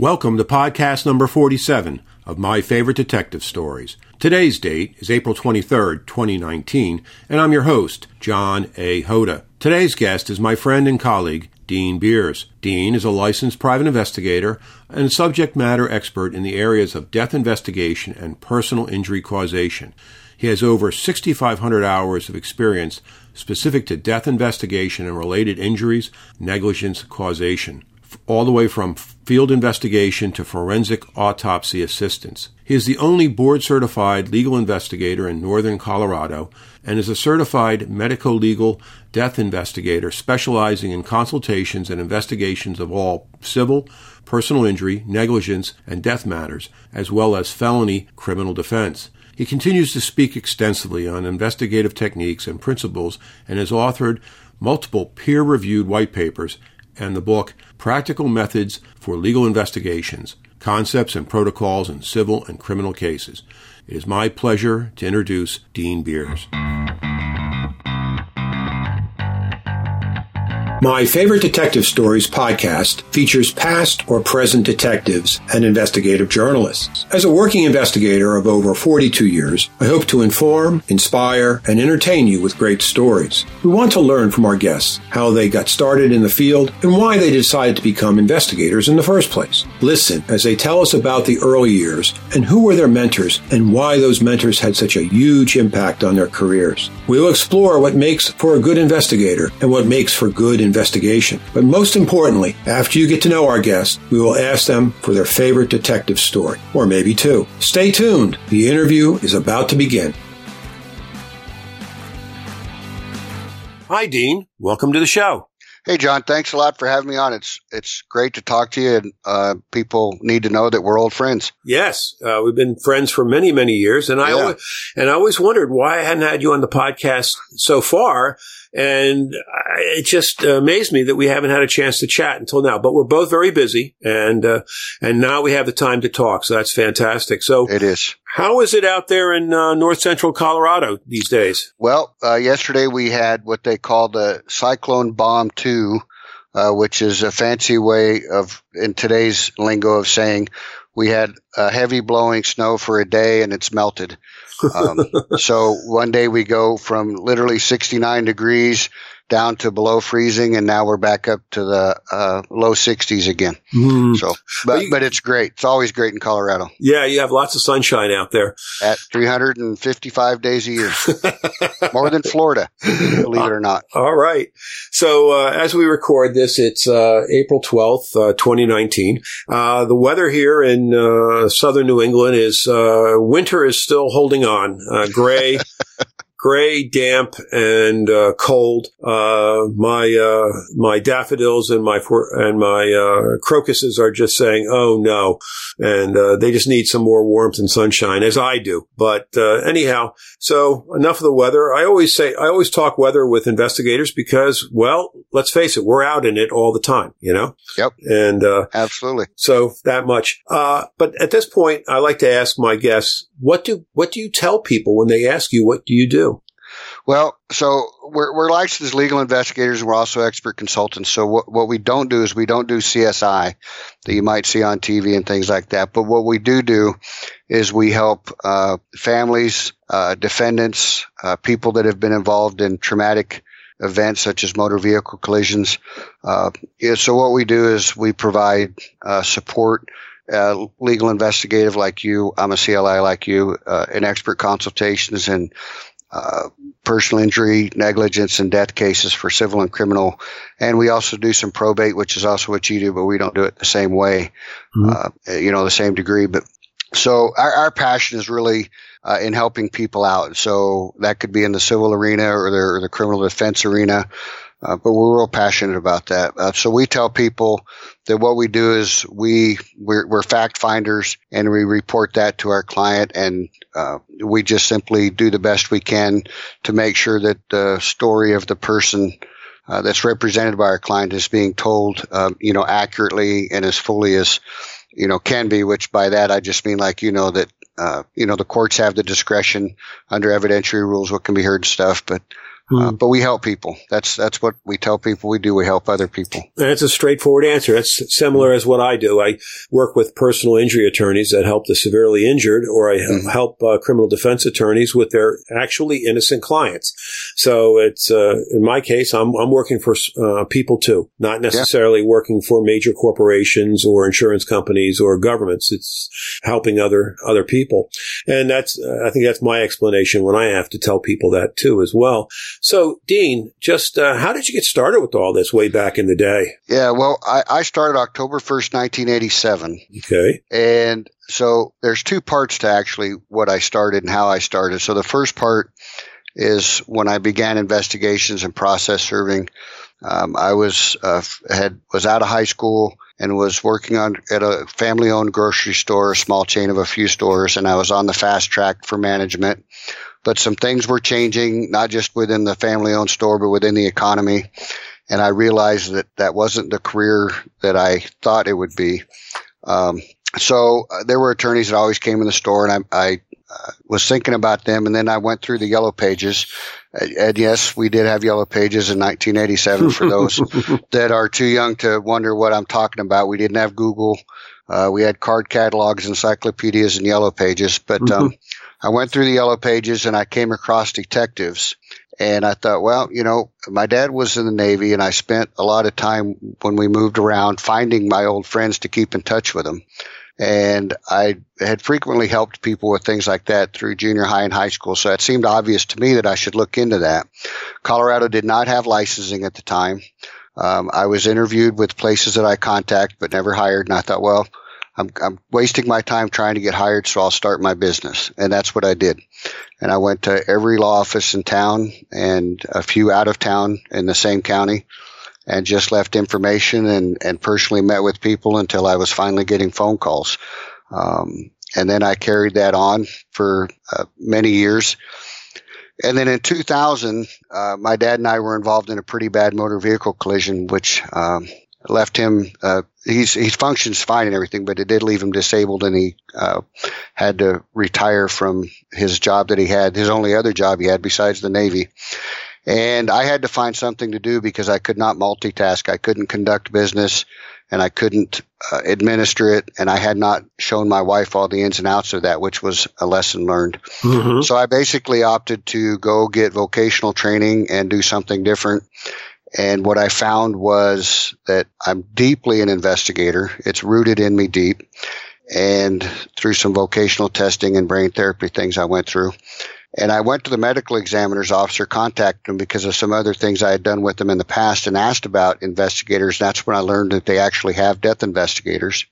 Welcome to podcast number 47 of My Favorite Detective Stories. Today's date is April 23rd, 2019, and I'm your host, John A. Hoda. Today's guest is my friend and colleague, Dean Beers. Dean is a licensed private investigator and subject matter expert in the areas of death investigation and personal injury causation. He has over 6,500 hours of experience specific to death investigation and related injuries, negligence, causation all the way from field investigation to forensic autopsy assistance. He is the only board certified legal investigator in northern Colorado and is a certified medico legal death investigator specializing in consultations and investigations of all civil, personal injury, negligence, and death matters, as well as felony criminal defense. He continues to speak extensively on investigative techniques and principles and has authored multiple peer reviewed white papers and the book Practical Methods for Legal Investigations Concepts and Protocols in Civil and Criminal Cases. It is my pleasure to introduce Dean Beers. My Favorite Detective Stories podcast features past or present detectives and investigative journalists. As a working investigator of over 42 years, I hope to inform, inspire, and entertain you with great stories. We want to learn from our guests how they got started in the field and why they decided to become investigators in the first place. Listen as they tell us about the early years and who were their mentors and why those mentors had such a huge impact on their careers. We will explore what makes for a good investigator and what makes for good investigation. But most importantly, after you get to know our guests, we will ask them for their favorite detective story, or maybe two. Stay tuned. The interview is about to begin. Hi, Dean. Welcome to the show. Hey, John. Thanks a lot for having me on. It's it's great to talk to you, and uh, people need to know that we're old friends. Yes, uh, we've been friends for many many years, and I yeah. always, and I always wondered why I hadn't had you on the podcast so far. And it just amazed me that we haven't had a chance to chat until now. But we're both very busy, and uh, and now we have the time to talk. So that's fantastic. So it is. How is it out there in uh, north central Colorado these days? Well, uh, yesterday we had what they call the Cyclone Bomb 2, uh, which is a fancy way of, in today's lingo, of saying we had heavy blowing snow for a day and it's melted. Um, so one day we go from literally 69 degrees down to below freezing, and now we're back up to the uh, low 60s again. Mm. So, but but it's great. It's always great in Colorado. Yeah, you have lots of sunshine out there. At 355 days a year, more than Florida, believe it or not. All right. So uh, as we record this, it's uh, April 12th, uh, 2019. Uh, the weather here in uh, southern New England is winter is still holding on. gray gray, damp, and uh, cold. Uh, my uh, my daffodils and my for- and my uh, crocuses are just saying, "Oh no," and uh, they just need some more warmth and sunshine, as I do. But uh, anyhow, so enough of the weather. I always say I always talk weather with investigators because, well, let's face it, we're out in it all the time, you know. Yep. And absolutely. So that much. but at this point, I like to ask my guests, what do what do you tell people when they ask you what do you do? Well, so we're, we're licensed legal investigators and we're also expert consultants. So what, what we don't do is we don't do CSI that you might see on TV and things like that. But what we do do is we help uh, families, uh, defendants, uh, people that have been involved in traumatic events such as motor vehicle collisions. Uh, so what we do is we provide uh, support uh, legal investigative like you, I'm a CLI like you, uh, in expert consultations and uh, personal injury, negligence, and death cases for civil and criminal. And we also do some probate, which is also what you do, but we don't do it the same way, mm-hmm. uh, you know, the same degree. But so our, our passion is really uh, in helping people out. So that could be in the civil arena or the, or the criminal defense arena. Uh, but we're real passionate about that. Uh, so we tell people that what we do is we we're, we're, fact finders and we report that to our client, and uh, we just simply do the best we can to make sure that the story of the person. Uh, that's represented by our client is being told, um, you know, accurately and as fully as, you know, can be. Which by that I just mean like, you know, that, uh, you know, the courts have the discretion under evidentiary rules what can be heard and stuff, but Uh, but we help people. That's that's what we tell people we do. We help other people. That's a straightforward answer. That's similar as what I do. I work with personal injury attorneys that help the severely injured, or I mm-hmm. help uh, criminal defense attorneys with their actually innocent clients. So it's uh, in my case, I'm I'm working for uh, people too, not necessarily yeah. working for major corporations or insurance companies or governments. It's helping other other people, and that's uh, I think that's my explanation when I have to tell people that too as well. So, Dean, just uh, how did you get started with all this way back in the day? Yeah, well, I, I started October 1st, 1987. Okay. And so there's two parts to actually what I started and how I started. So the first part is when I began investigations and process serving. Um, I was uh, had was out of high school and was working on at a family owned grocery store, a small chain of a few stores, and I was on the fast track for management but some things were changing, not just within the family owned store, but within the economy. And I realized that that wasn't the career that I thought it would be. Um, so uh, there were attorneys that always came in the store and I, I uh, was thinking about them. And then I went through the yellow pages. And yes, we did have yellow pages in 1987 for those that are too young to wonder what I'm talking about. We didn't have Google. Uh, we had card catalogs, encyclopedias, and yellow pages, but, um, mm-hmm. I went through the yellow pages and I came across detectives. And I thought, well, you know, my dad was in the Navy and I spent a lot of time when we moved around finding my old friends to keep in touch with them. And I had frequently helped people with things like that through junior high and high school. So it seemed obvious to me that I should look into that. Colorado did not have licensing at the time. Um, I was interviewed with places that I contact but never hired. And I thought, well, I'm, I'm wasting my time trying to get hired, so I'll start my business. And that's what I did. And I went to every law office in town and a few out of town in the same county and just left information and, and personally met with people until I was finally getting phone calls. Um, and then I carried that on for uh, many years. And then in 2000, uh, my dad and I were involved in a pretty bad motor vehicle collision, which um, left him. Uh, he's he functions fine and everything, but it did leave him disabled, and he uh, had to retire from his job that he had, his only other job he had besides the Navy. And I had to find something to do because I could not multitask. I couldn't conduct business and I couldn't uh, administer it. And I had not shown my wife all the ins and outs of that, which was a lesson learned. Mm-hmm. So I basically opted to go get vocational training and do something different. And what I found was that I'm deeply an investigator. It's rooted in me deep. And through some vocational testing and brain therapy things I went through. And I went to the medical examiner's officer, contacted him because of some other things I had done with them in the past and asked about investigators. That's when I learned that they actually have death investigators.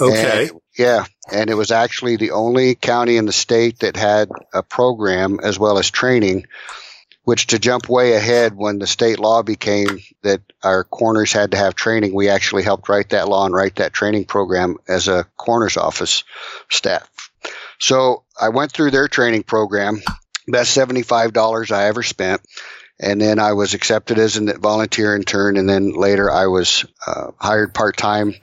Okay. And, yeah. And it was actually the only county in the state that had a program as well as training which to jump way ahead when the state law became that our coroners had to have training, we actually helped write that law and write that training program as a coroner's office staff. So I went through their training program. Best $75 I ever spent. And then I was accepted as a volunteer intern. And then later I was uh, hired part time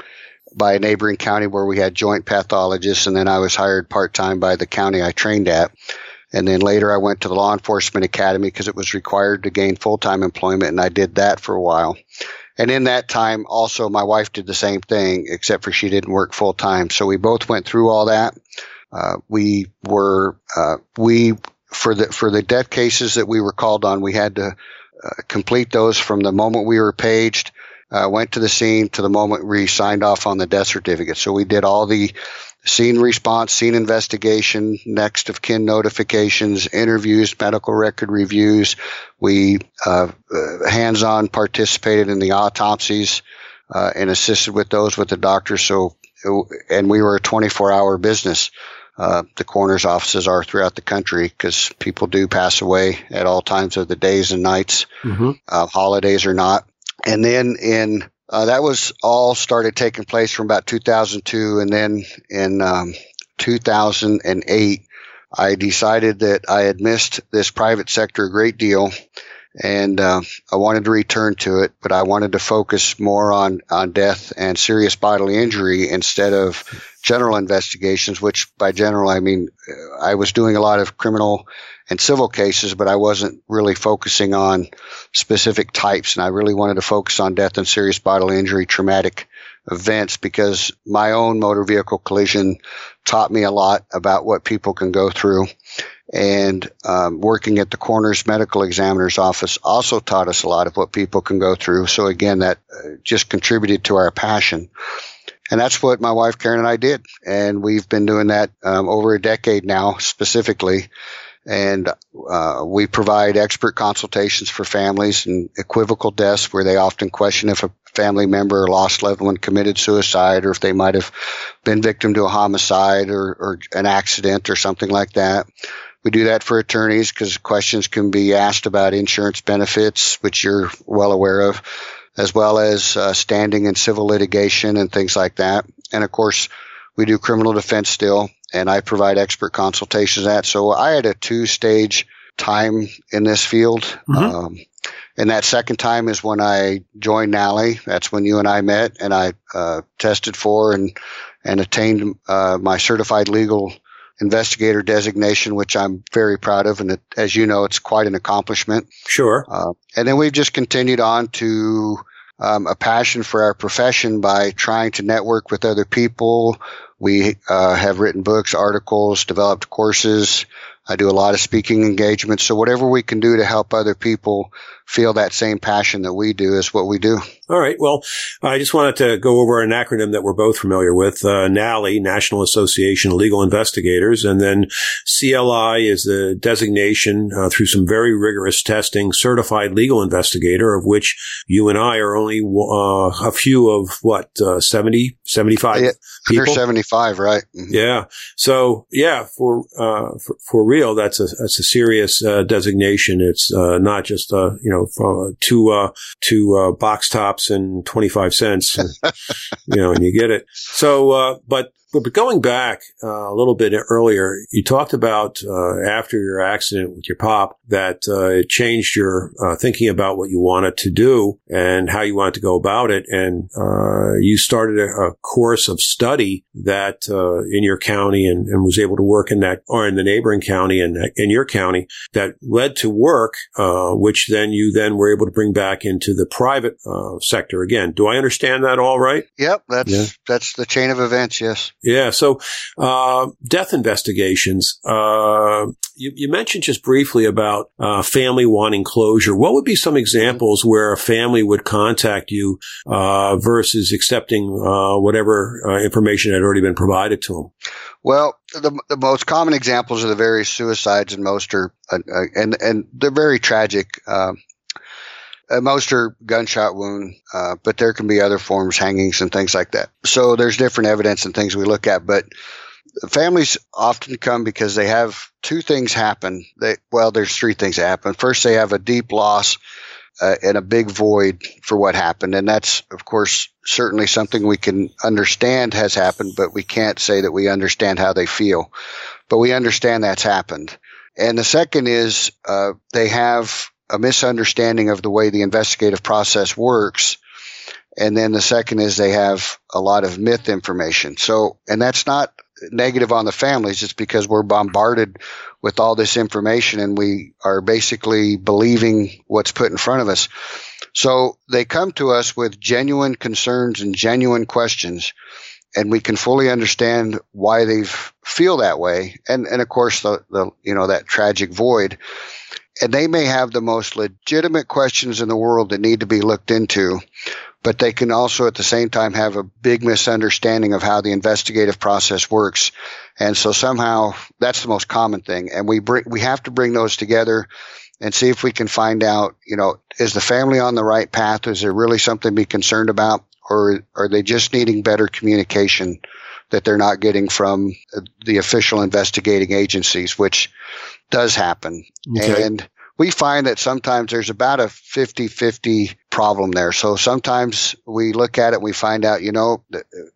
by a neighboring county where we had joint pathologists. And then I was hired part time by the county I trained at. And then later I went to the law enforcement academy because it was required to gain full-time employment and I did that for a while. And in that time also my wife did the same thing except for she didn't work full time. So we both went through all that. Uh, we were, uh, we, for the, for the death cases that we were called on, we had to uh, complete those from the moment we were paged, uh, went to the scene to the moment we signed off on the death certificate. So we did all the scene response, scene investigation, next of kin notifications, interviews, medical record reviews. We uh, uh, hands-on participated in the autopsies uh, and assisted with those with the doctor. So, and we were a 24-hour business. Uh, the coroner's offices are throughout the country because people do pass away at all times of the days and nights, mm-hmm. Uh, holidays or not. And then in uh, that was all started taking place from about 2002. And then in um, 2008, I decided that I had missed this private sector a great deal and uh, I wanted to return to it, but I wanted to focus more on on death and serious bodily injury instead of general investigations. Which by general I mean uh, I was doing a lot of criminal and civil cases, but I wasn't really focusing on specific types, and I really wanted to focus on death and serious bodily injury, traumatic events because my own motor vehicle collision taught me a lot about what people can go through and um, working at the coroner's medical examiner's office also taught us a lot of what people can go through. So again, that uh, just contributed to our passion. And that's what my wife Karen and I did. And we've been doing that um, over a decade now, specifically. And uh, we provide expert consultations for families and equivocal deaths where they often question if a family member or lost loved one committed suicide or if they might have been victim to a homicide or, or an accident or something like that. We do that for attorneys because questions can be asked about insurance benefits, which you're well aware of, as well as uh, standing in civil litigation and things like that. And of course, we do criminal defense still, and I provide expert consultations that. So I had a two stage time in this field. Mm-hmm. Um, and that second time is when I joined NALI. That's when you and I met, and I uh, tested for and and attained uh, my certified legal investigator designation, which I'm very proud of. And it, as you know, it's quite an accomplishment. Sure. Uh, and then we've just continued on to um, a passion for our profession by trying to network with other people. We uh, have written books, articles, developed courses. I do a lot of speaking engagements. So whatever we can do to help other people feel that same passion that we do is what we do. All right. Well, I just wanted to go over an acronym that we're both familiar with, uh, NALI, National Association of Legal Investigators, and then CLI is the designation uh, through some very rigorous testing, certified legal investigator, of which you and I are only uh, a few of what, uh, 70, 75 yeah, people? 75, right. Mm-hmm. Yeah. So yeah, for, uh, for, for, real, that's a, that's a serious uh, designation. It's not just, you know, know, two, uh, two, uh, box tops and 25 cents, you know, and you get it. So, uh, but but going back uh, a little bit earlier, you talked about uh, after your accident with your pop that uh, it changed your uh, thinking about what you wanted to do and how you wanted to go about it, and uh, you started a, a, course of study that uh, in your county and, and, was able to work in that or in the neighboring county and in your county that led to work, which then you then were able to bring back into the private sector again. Do I understand that all right? Yep, that's yeah. that's the chain of events. Yes. Yeah. So, uh, death investigations. Uh, you, you, mentioned just briefly about uh, family wanting closure. What would be some examples where a family would contact you uh, versus accepting uh, whatever uh, information had already been provided to them? Well, the, the most common examples are the various suicides, and most are, and and they're very tragic. Most are gunshot wound, uh, but there can be other forms, hangings and things like that. So there's different evidence and things we look at, but families often come because they have two things happen. They, well, there's three things that happen. First, they have a deep loss uh, and a big void for what happened. And that's, of course, certainly something we can understand has happened, but we can't say that we understand how they feel. But we understand that's happened. And the second is, uh, they have a misunderstanding of the way the investigative process works. And then the second is they have a lot of myth information. So, and that's not negative on the families. It's because we're bombarded with all this information and we are basically believing what's put in front of us. So they come to us with genuine concerns and genuine questions and we can fully understand why they feel that way. And, and of course, the, the, you know, that tragic void and they may have the most legitimate questions in the world that need to be looked into, but they can also at the same time have a big misunderstanding of how the investigative process works. And so somehow that's the most common thing. And we bring, we have to bring those together and see if we can find out, you know, is the family on the right path? Is there really something to be concerned about? Or are they just needing better communication that they're not getting from the official investigating agencies, which does happen. Okay. And we find that sometimes there's about a 50-50 problem there. So sometimes we look at it we find out, you know,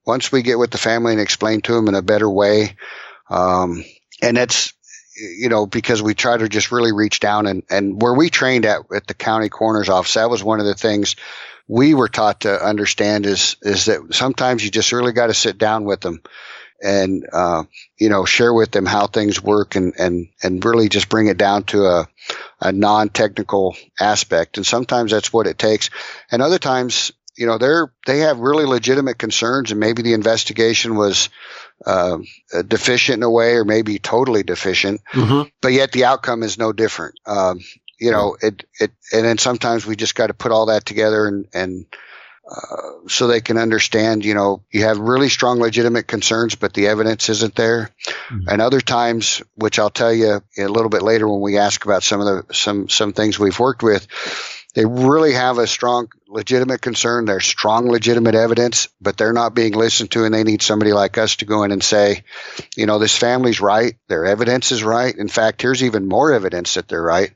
once we get with the family and explain to them in a better way, um, and it's, you know, because we try to just really reach down and, and where we trained at, at the county coroner's office, that was one of the things we were taught to understand is, is that sometimes you just really got to sit down with them and, uh, you know, share with them how things work and, and, and really just bring it down to a, a non-technical aspect. And sometimes that's what it takes. And other times, you know, they're, they have really legitimate concerns and maybe the investigation was, uh, deficient in a way or maybe totally deficient, mm-hmm. but yet the outcome is no different. Um, you know, it, it, and then sometimes we just got to put all that together and, and, uh, so they can understand, you know, you have really strong legitimate concerns, but the evidence isn't there. Mm-hmm. And other times, which I'll tell you a little bit later when we ask about some of the, some, some things we've worked with, they really have a strong legitimate concern. There's strong legitimate evidence, but they're not being listened to and they need somebody like us to go in and say, you know, this family's right. Their evidence is right. In fact, here's even more evidence that they're right.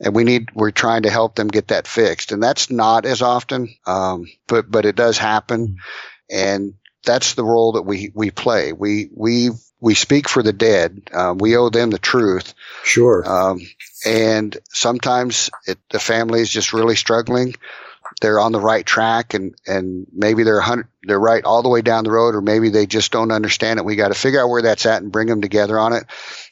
And we need, we're trying to help them get that fixed. And that's not as often, um, but, but it does happen. And that's the role that we, we play. We, we, we speak for the dead. Um, we owe them the truth. Sure. Um, and sometimes it, the family is just really struggling. They're on the right track and, and maybe they're they're right all the way down the road or maybe they just don't understand it. We got to figure out where that's at and bring them together on it.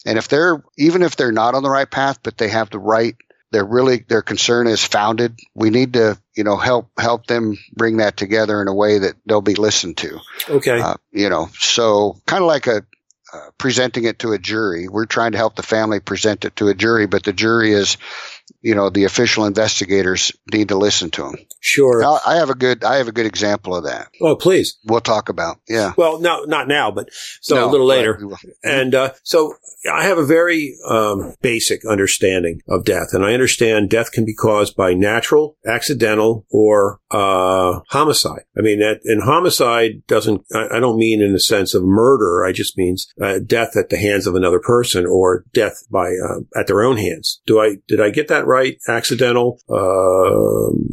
And if they're, even if they're not on the right path, but they have the right they're really their concern is founded. We need to, you know, help help them bring that together in a way that they'll be listened to. Okay. Uh, you know, so kind of like a uh, presenting it to a jury. We're trying to help the family present it to a jury, but the jury is, you know, the official investigators need to listen to them. Sure. I have a good, I have a good example of that. Oh, please. We'll talk about. Yeah. Well, no, not now, but so no, a little later. And uh, so I have a very um, basic understanding of death, and I understand death can be caused by natural, accidental, or uh, homicide. I mean, that, and homicide doesn't. I, I, don't mean in the sense of murder. I just means uh, death at the hands of another person or death by uh, at their own hands. Do I did I get that right? Accidental, um,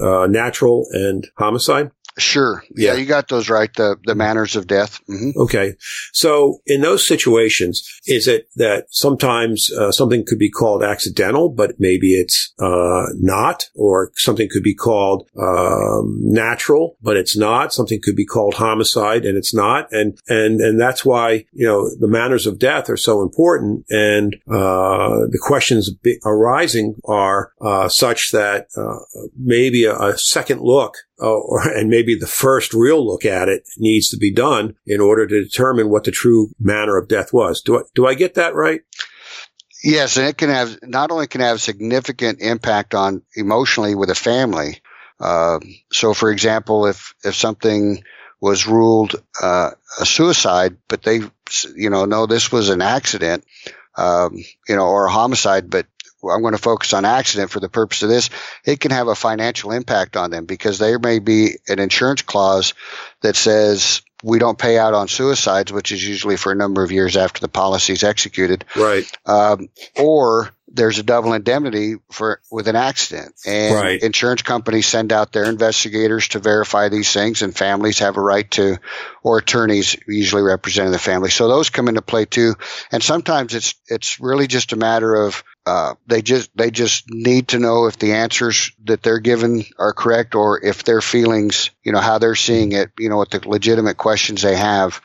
uh, natural, and homicide. Sure. Yeah. yeah, you got those right. The the manners of death. Mm-hmm. Okay. So in those situations, is it that sometimes uh, something could be called accidental, but maybe it's uh, not, or something could be called um, natural, but it's not. Something could be called homicide, and it's not. And and and that's why you know the manners of death are so important, and uh, the questions arising are uh, such that uh, maybe a, a second look uh, or, and maybe the first real look at it needs to be done in order to determine what the true manner of death was. Do I, do I get that right? Yes, and it can have not only can have significant impact on emotionally with a family. Uh, so, for example, if if something was ruled uh, a suicide, but they, you know, no, this was an accident, um, you know, or a homicide, but I'm going to focus on accident for the purpose of this, it can have a financial impact on them because there may be an insurance clause that says we don't pay out on suicides, which is usually for a number of years after the policy is executed. Right. Um, or there's a double indemnity for with an accident. And right. insurance companies send out their investigators to verify these things and families have a right to or attorneys usually representing the family. So those come into play too. And sometimes it's it's really just a matter of uh, they just they just need to know if the answers that they're given are correct or if their feelings you know how they're seeing it you know what the legitimate questions they have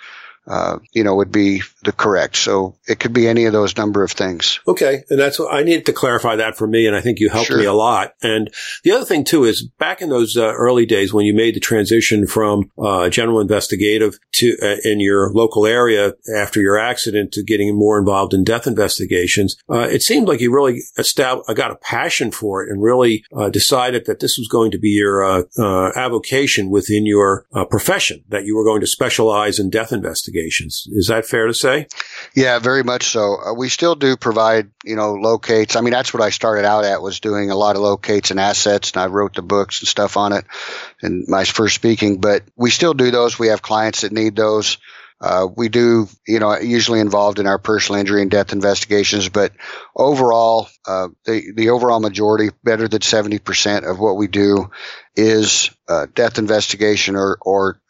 uh, you know, would be the correct. So it could be any of those number of things. Okay. And that's what I needed to clarify that for me. And I think you helped sure. me a lot. And the other thing too is back in those uh, early days when you made the transition from uh, general investigative to uh, in your local area after your accident to getting more involved in death investigations, uh, it seemed like you really established, I got a passion for it and really uh, decided that this was going to be your avocation within your profession, that you were going to specialize in death investigations Is that fair to say? Yeah, very much so. Uh, we still do provide, you know, locates. I mean, that's what I started out at was doing a lot of locates and assets, and I wrote the books and stuff on it in my first speaking. But we still do those. We have clients that need those. Uh, we do, you know, usually involved in our personal injury and death investigations, but overall, uh, the, the overall majority, better than 70% of what we do is, uh, death investigation or, or,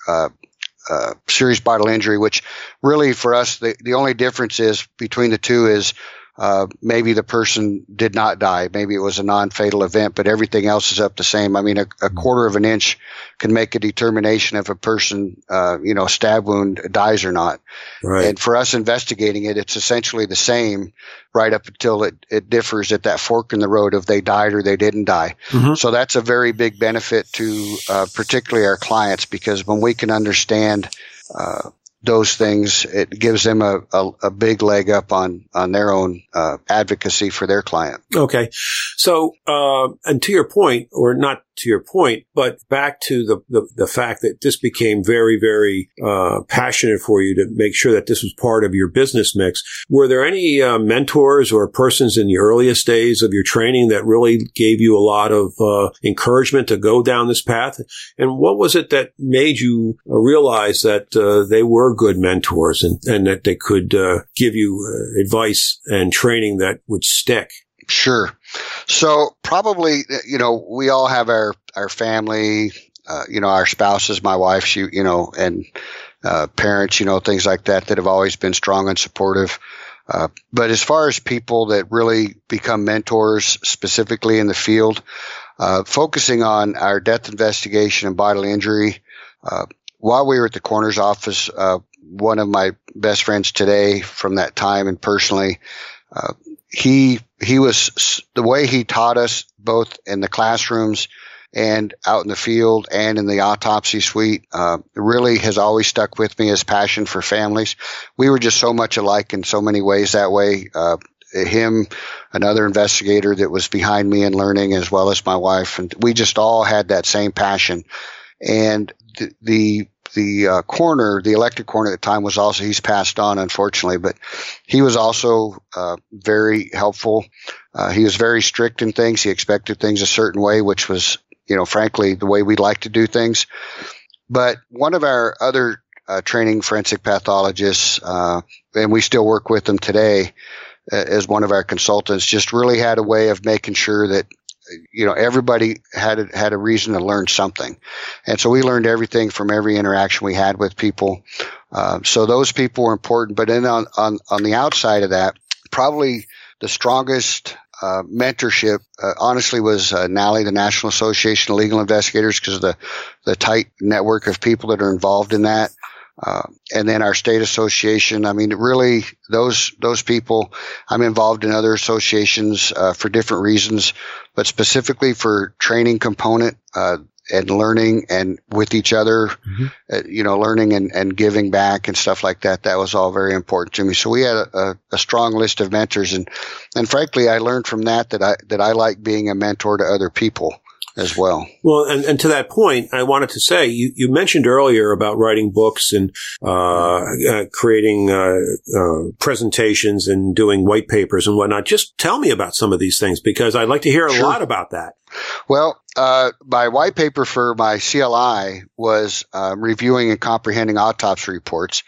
uh, serious bodily injury, which really for us, the, the only difference is between the two is uh, maybe the person did not die. Maybe it was a non-fatal event, but everything else is up the same. I mean, a, a mm-hmm. quarter of an inch can make a determination if a person, uh, you know, stab wound dies or not. Right. And for us investigating it, it's essentially the same right up until it, it differs at that fork in the road of they died or they didn't die. Mm-hmm. So that's a very big benefit to, uh, particularly our clients because when we can understand, uh, those things, it gives them a, a, a, big leg up on, on their own uh, advocacy for their client. Okay. So, uh, and to your point, or not to your point, but back to the, the, the fact that this became very, very uh, passionate for you to make sure that this was part of your business mix. Were there any uh, mentors or persons in the earliest days of your training that really gave you a lot of uh, encouragement to go down this path? And what was it that made you realize that uh, they were good mentors and, and that they could uh, give you uh, advice and training that would stick? Sure. So probably, you know, we all have our, our family, uh, you know, our spouses, my wife, she, you know, and, uh, parents, you know, things like that that have always been strong and supportive. Uh, but as far as people that really become mentors specifically in the field, uh, focusing on our death investigation and bodily injury, uh, while we were at the coroner's office, uh, one of my best friends today from that time and personally, uh, he he was the way he taught us both in the classrooms and out in the field and in the autopsy suite uh, really has always stuck with me his passion for families. We were just so much alike in so many ways that way uh, him another investigator that was behind me in learning as well as my wife and we just all had that same passion. And the, the the uh, coroner, the elected coroner at the time was also, he's passed on unfortunately, but he was also uh, very helpful. Uh, he was very strict in things. He expected things a certain way, which was, you know, frankly, the way we'd like to do things. But one of our other uh, training forensic pathologists, uh, and we still work with them today, uh, as one of our consultants, just really had a way of making sure that you know, everybody had a, had a reason to learn something. And so we learned everything from every interaction we had with people. Uh, so those people were important. But then on, on, on the outside of that, probably the strongest uh, mentorship, uh, honestly, was uh, NALI, the National Association of Legal Investigators, because of the the tight network of people that are involved in that. Uh, and then our state association. I mean, really, those those people. I'm involved in other associations uh, for different reasons, but specifically for training component uh, and learning and with each other, mm-hmm. Uh, you know, learning and, and giving back and stuff like that. That was all very important to me. So we had a, a, a strong list of mentors, and and frankly, I learned from that that I that I like being a mentor to other people as well. Well, and, and to that point, I wanted to say you, you mentioned earlier about writing books and uh, uh, creating uh, uh, presentations and doing white papers and whatnot. Just tell me about some of these things because I'd like to hear a sure. lot about that. Well, uh, my white paper for my CLI was uh, reviewing and comprehending autopsy reports.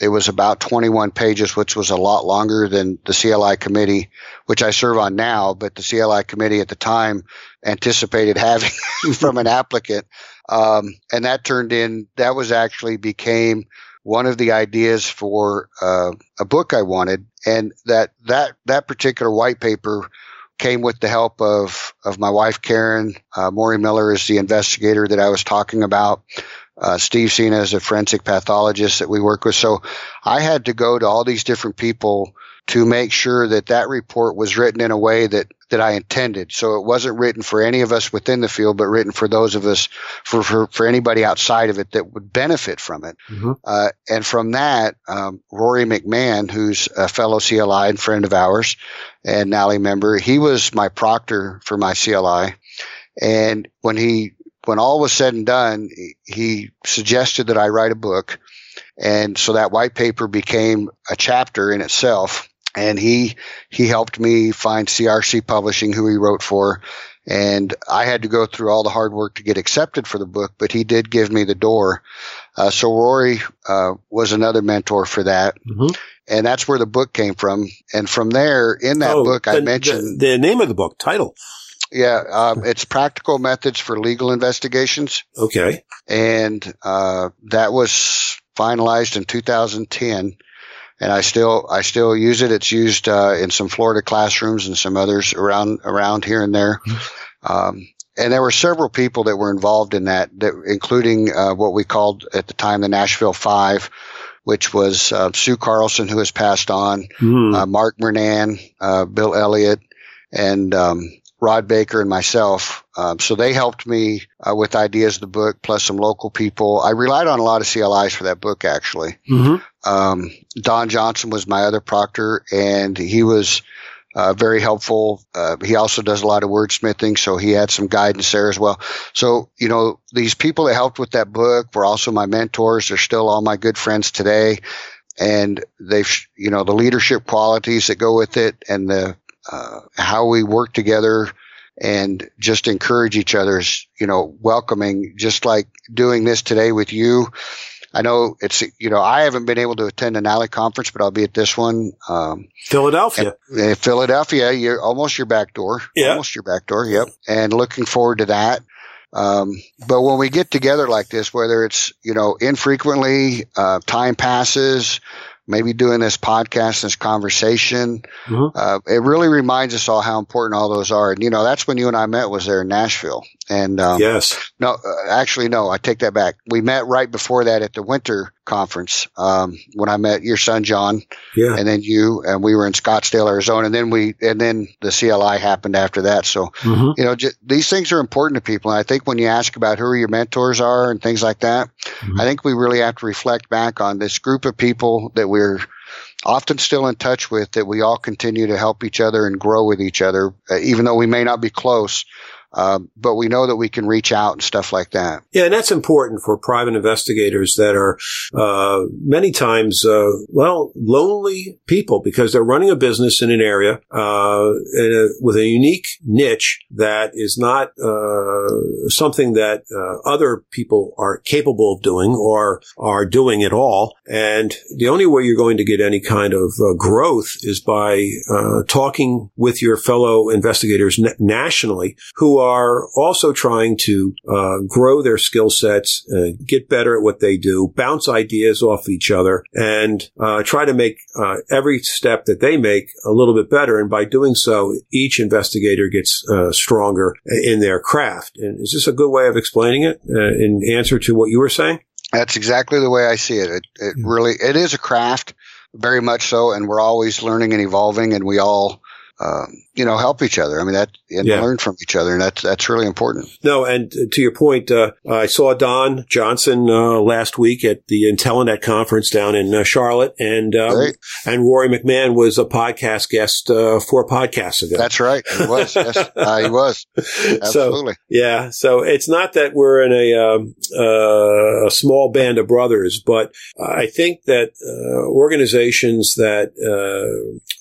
It was about 21 pages, which was a lot longer than the CLI committee, which I serve on now, but the CLI committee at the time anticipated having from an applicant. Um, and that turned in, that was actually became one of the ideas for uh, a book I wanted. And that, that, that particular white paper came with the help of, of my wife, Karen. Uh, Maury Miller is the investigator that I was talking about uh, Steve Cena is a forensic pathologist that we work with. So I had to go to all these different people to make sure that that report was written in a way that, that I intended. So it wasn't written for any of us within the field, but written for those of us, for, for, for anybody outside of it that would benefit from it. Mm-hmm. Uh, and from that, um, Rory McMahon, who's a fellow CLI and friend of ours and NALI member, he was my proctor for my CLI. And when he when all was said and done, he suggested that I write a book. And so that white paper became a chapter in itself. And he, he helped me find CRC Publishing, who he wrote for. And I had to go through all the hard work to get accepted for the book, but he did give me the door. Uh, so Rory, uh, was another mentor for that. Mm-hmm. And that's where the book came from. And from there, in that oh, book, the, I mentioned the, the, name of the book title. Yeah, um, it's practical methods for legal investigations. Okay. And uh, that was finalized in 2010 and I still I still use it. It's used uh, in some Florida classrooms and some others around around here and there. Mm-hmm. Um, and there were several people that were involved in that, that including uh, what we called at the time the Nashville Five, which was uh, Sue Carlson, who has passed on, mm. Mark Mernan, uh, Bill Elliott, and um, Rod Baker and myself. Um, so they helped me uh, with ideas of the book, plus some local people. I relied on a lot of CLIs for that book, actually. Mm-hmm. Um, Don Johnson was my other proctor, and he was uh, very helpful. Uh, he also does a lot of wordsmithing, so he had some guidance there as well. So, you know, these people that helped with that book were also my mentors. They're still all my good friends today. And they've, you know, the leadership qualities that go with it and the uh, how we work together and just encourage each other's, you know, welcoming, just like doing this today with you. I know it's, you know, I haven't been able to attend an NALI conference, but I'll be at this one. Um, Philadelphia. And, Philadelphia, you're almost your back door. Yeah. Almost your back door. Yep. And looking forward to that. Um, but when we get together like this, whether it's, you know, infrequently, uh, time passes, maybe doing this podcast, this conversation. Mm-hmm. Uh, it really reminds us all how important all those are. And, you know, that's when you and I met was there in Nashville. And, um, yes, no, uh, actually, no, I take that back. We met right before that at the winter conference, um, when I met your son, John, yeah. and then you, and we were in Scottsdale, Arizona. And then we, and then the CLI happened after that. So, mm-hmm. you know, j- these things are important to people. And I think when you ask about who your mentors are and things like that, mm-hmm. I think we really have to reflect back on this group of people that we're, often still in touch with that we all continue to help each other and grow with each other, uh, even though we may not be close. Um, but we know that we can reach out and stuff like that. Yeah, and that's important for private investigators that are uh, many times, uh, well, lonely people because they're running a business in an area uh, in a, with a unique niche that is not uh, something that uh, other people are capable of doing or are doing at all. And the only way you're going to get any kind of uh, growth is by talking with your fellow investigators nationally who are also trying to uh, grow their skill sets, uh, get better at what they do, bounce ideas off each other, and uh, try to make uh, every step that they make a little bit better. And by doing so, each investigator gets uh, stronger in their craft. And is this a good way of explaining it uh, in answer to what you were saying? That's exactly the way I see it. It, it hmm. really, it is a craft, very much so, and we're always learning and evolving, and we all um, you know, help each other. I mean, that and yeah. learn from each other, and that's that's really important. No, and to your point, uh, I saw Don Johnson uh, last week at the Intellenet conference down in uh, Charlotte, and um, and Rory McMahon was a podcast guest uh, four podcasts ago. That's right, he was. yes, uh, he was. Absolutely. So, yeah. So it's not that we're in a um, uh, a small band of brothers, but I think that organizations that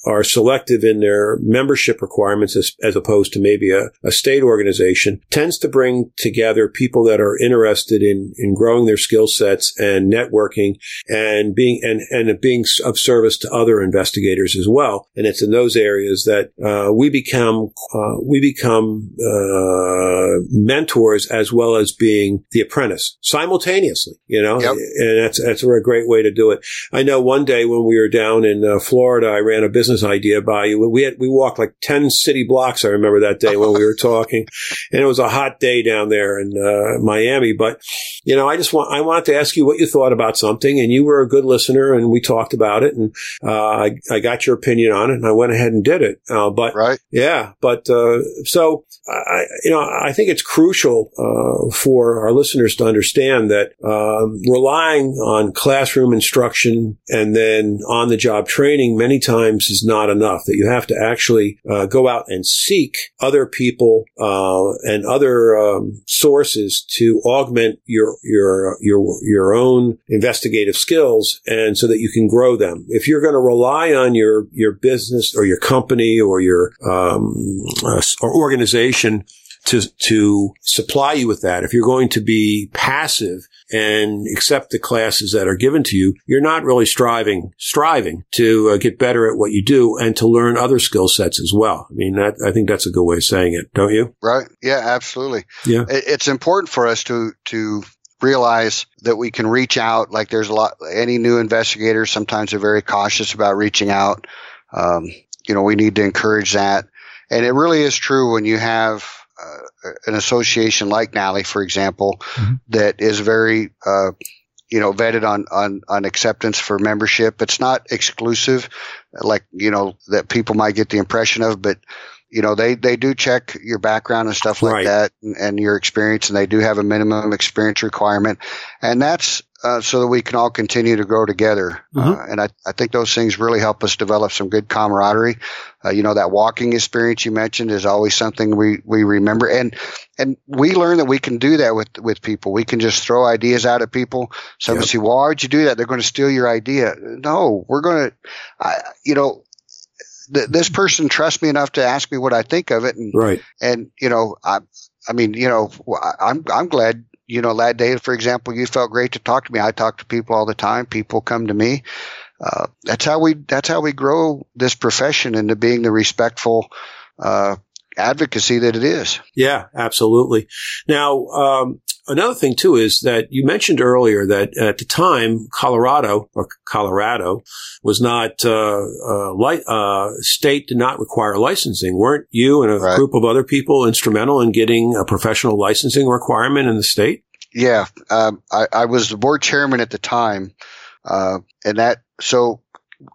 are selective in their membership requirements as, as opposed to maybe a, a, state organization tends to bring together people that are interested in, in growing their skill sets and networking and being, and, and being of service to other investigators as well. And it's in those areas that, uh, we become, uh, we become, uh, mentors as well as being the apprentice simultaneously, you know, yep. and that's, that's a great way to do it. I know one day when we were down in uh, Florida, I ran a business idea by you. We had, we walked like 10 city blocks. I remember that day when we were talking and it was a hot day down there in uh, Miami. But, you know, I just want, I wanted to ask you what you thought about something and you were a good listener and we talked about it and, uh, I, I got your opinion on it and I went ahead and did it. Uh, but right. yeah, but, uh, so I, you know, I think it's crucial, uh, for our listeners to understand that, um, relying on classroom instruction and then on the job training many times is not enough, that you have to actually, uh, go out and seek other people uh, and other um, sources to augment your your your your own investigative skills, and so that you can grow them. If you're going to rely on your your business or your company or your um, uh, or organization to to supply you with that, if you're going to be passive and accept the classes that are given to you, you're not really striving, striving to uh, get better at what you do and to learn other skill sets as well. I mean, that, I think that's a good way of saying it, don't you? Right. Yeah, absolutely. Yeah. It's important for us to, to realize that we can reach out. Like there's a lot, any new investigators sometimes are very cautious about reaching out. Um, you know, we need to encourage that. And it really is true when you have an association like NALI, for example, mm-hmm. that is very, uh, you know, vetted on, on, on acceptance for membership. It's not exclusive, like, you know, that people might get the impression of, but you know, they, they do check your background and stuff like right. that and, and, your experience, and they do have a minimum experience requirement. And that's uh, so that we can all continue to grow together. Uh, mm-hmm. Uh, and I, I think those things really help us develop some good camaraderie. Uh, you know, that walking experience you mentioned is always something we, we remember. And, and we learn that we can do that with, with people. We can just throw ideas out at people. Some yep. say, well, why'd you do that? They're going to steal your idea. No, we're going to, you know, th- this person trusts me enough to ask me what I think of it. And, right. And, you know, I, I mean, you know, I'm, I'm glad, you know, that day, for example, you felt great to talk to me. I talk to people all the time. People come to me. Uh, that's how we, that's how we grow this profession into being the respectful, uh, advocacy that it is. Yeah, absolutely. Now, um, another thing too is that you mentioned earlier that at the time Colorado or Colorado was not uh, uh, li- uh, state did not require licensing. Weren't you and a right. group of other people instrumental in getting a professional licensing requirement in the state? Yeah, um, I, I, was the board chairman at the time, uh, and that so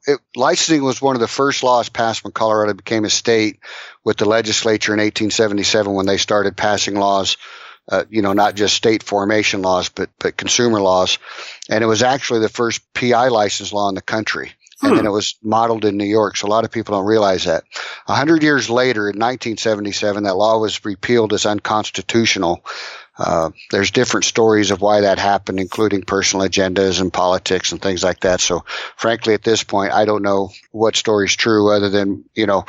it, licensing was one of the first laws passed when Colorado became a state with the legislature in 1877 when they started passing laws uh, you know, not just state formation laws, but, but consumer laws. And it was actually the first PI license law in the country. And hmm. then it was modeled in New York. So a lot of people don't realize that. A hundred years later, in 1977, that law was repealed as unconstitutional. Uh, there's different stories of why that happened, including personal agendas and politics and things like that. So, frankly, at this point, I don't know what story's true, other than you know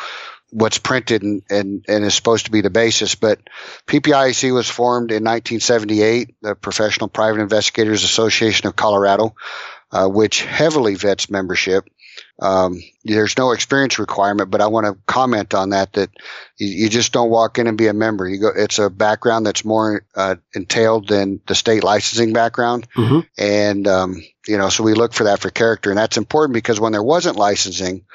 what's printed and, and, and is supposed to be the basis. But PPIAC was formed in 1978, the Professional Private Investigators Association of Colorado, uh, which heavily vets membership. Um, there's no experience requirement, but I want to comment on that, that you, you, just don't walk in and be a member. You go, it's a background that's more, uh, entailed than the state licensing background. Mm-hmm. And, um, you know, so we look for that for character. And that's important because when there wasn't licensing,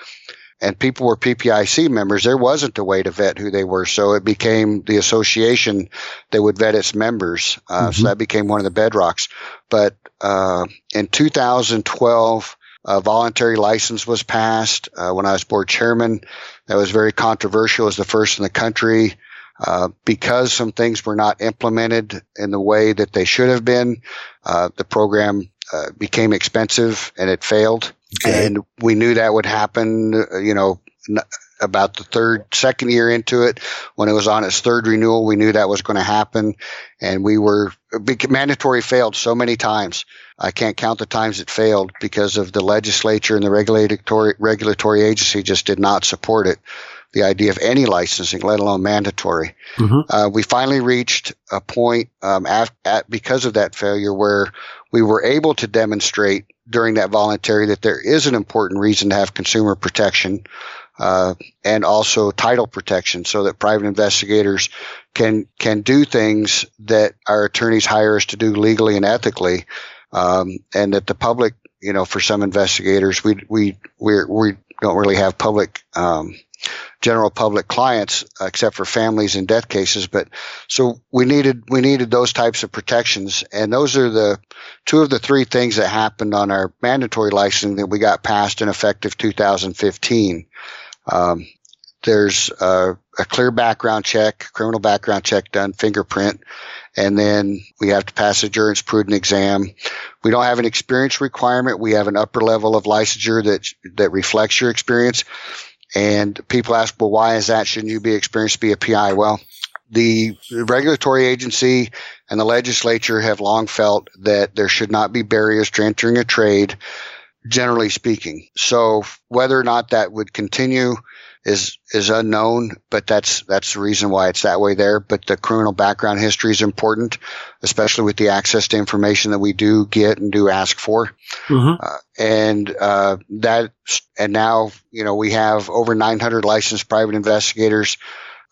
and people were PPIC members, there wasn't a way to vet who they were. So it became the association that would vet its members. Uh, mm-hmm. So that became one of the bedrocks. But uh, in 2012, a voluntary license was passed uh, when I was board chairman. That was very controversial. It was the first in the country. Uh, because some things were not implemented in the way that they should have been, uh, the program uh, became expensive and it failed. Okay. And we knew that would happen, uh, you know, about the third, second year into it, when it was on its third renewal, we knew that was going to happen. And we were, mandatory failed so many times. I can't count the times it failed because of the legislature and the regulatory, regulatory agency just did not support it. The idea of any licensing, let alone mandatory. Mm-hmm. Uh, we finally reached a point, um, at, at, because of that failure where we were able to demonstrate during that voluntary that there is an important reason to have consumer protection uh, and also title protection so that private investigators can can do things that our attorneys hire us to do legally and ethically um, and that the public you know for some investigators we we we we don't really have public um, general public clients, uh, except for families in death cases. But so we needed we needed those types of protections, and those are the two of the three things that happened on our mandatory licensing that we got passed in effective 2015. Um, there's a, a, clear background check, criminal background check done, fingerprint, and then we have to pass a jurisprudence exam. We don't have an experience requirement. We have an upper level of licensure that that reflects your experience. And people ask, well, why is that? Shouldn't you be experienced to be a PI? Well, the regulatory agency and the legislature have long felt that there should not be barriers to entering a trade, generally speaking. So whether or not that would continue is is unknown, but that's that's the reason why it's that way there. But the criminal background history is important, especially with the access to information that we do get and do ask for. Mm-hmm. Uh, and uh, that and now you know we have over 900 licensed private investigators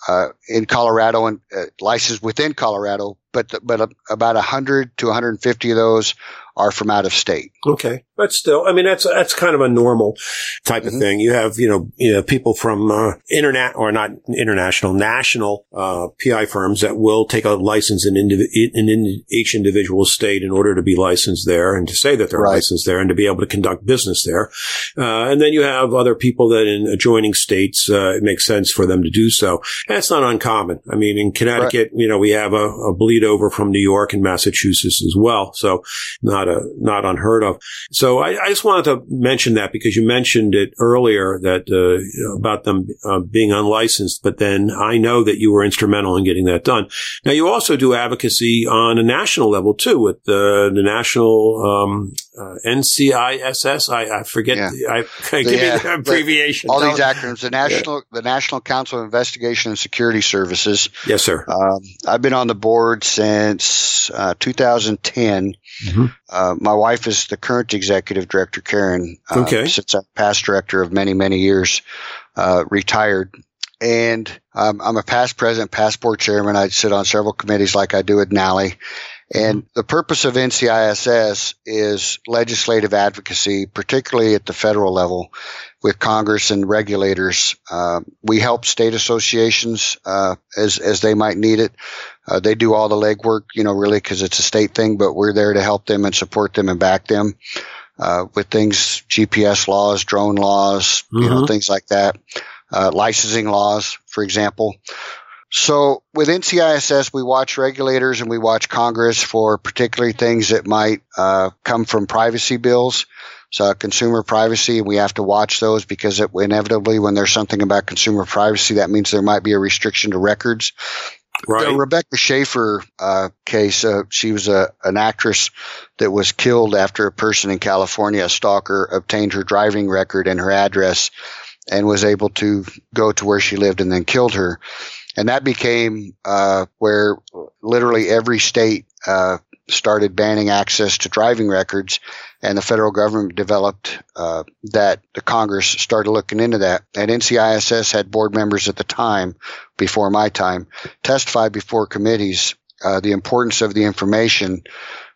uh, in Colorado and uh, licensed within Colorado, but but about 100 to 150 of those are from out of state. Okay. But still, I mean, that's, that's kind of a normal type mm-hmm. of thing. You have, you know, you know people from, uh, internet or not international, national, uh, PI firms that will take a license in, indiv- in, in, each individual state in order to be licensed there and to say that they're right. licensed there and to be able to conduct business there. Uh, and then you have other people that in adjoining states, uh, it makes sense for them to do so. That's not uncommon. I mean, in Connecticut, right. you know, we have a, a bleed over from New York and Massachusetts as well. So not a, not unheard of. So I, I just wanted to mention that because you mentioned it earlier that, uh, about them uh, being unlicensed, but then I know that you were instrumental in getting that done. Now you also do advocacy on a national level too with the, the national, um, uh, NCISS. I, I forget. Yeah. The, I, give me the abbreviation. All these acronyms. The National, yeah. the National Council of Investigation and Security Services. Yes, sir. Um, I've been on the board since uh, 2010. Mm-hmm. Uh, my wife is the current executive director, Karen. Uh, okay. Since I'm past director of many, many years, uh, retired. And um, I'm a past president, past board chairman. I sit on several committees like I do at NALI. And mm-hmm. the purpose of NCISS is legislative advocacy, particularly at the federal level with Congress and regulators. Uh, we help state associations uh, as as they might need it. Uh, they do all the legwork, you know, really because it's a state thing, but we're there to help them and support them and back them uh, with things, GPS laws, drone laws, mm-hmm. you know, mm-hmm. things like that, uh, licensing laws, for example. So with NCISS, we watch regulators and we watch Congress for particularly things that might uh, come from privacy bills. So consumer privacy, we have to watch those because it, inevitably, when there's something about consumer privacy, that means there might be a restriction to records. Right. The Rebecca Schaeffer uh, case, uh, she was a, an actress that was killed after a person in California, a stalker, obtained her driving record and her address and was able to go to where she lived and then killed her and that became uh, where literally every state uh, started banning access to driving records, and the federal government developed uh, that. The Congress started looking into that, and NCISS had board members at the time, before my time, testify before committees uh, the importance of the information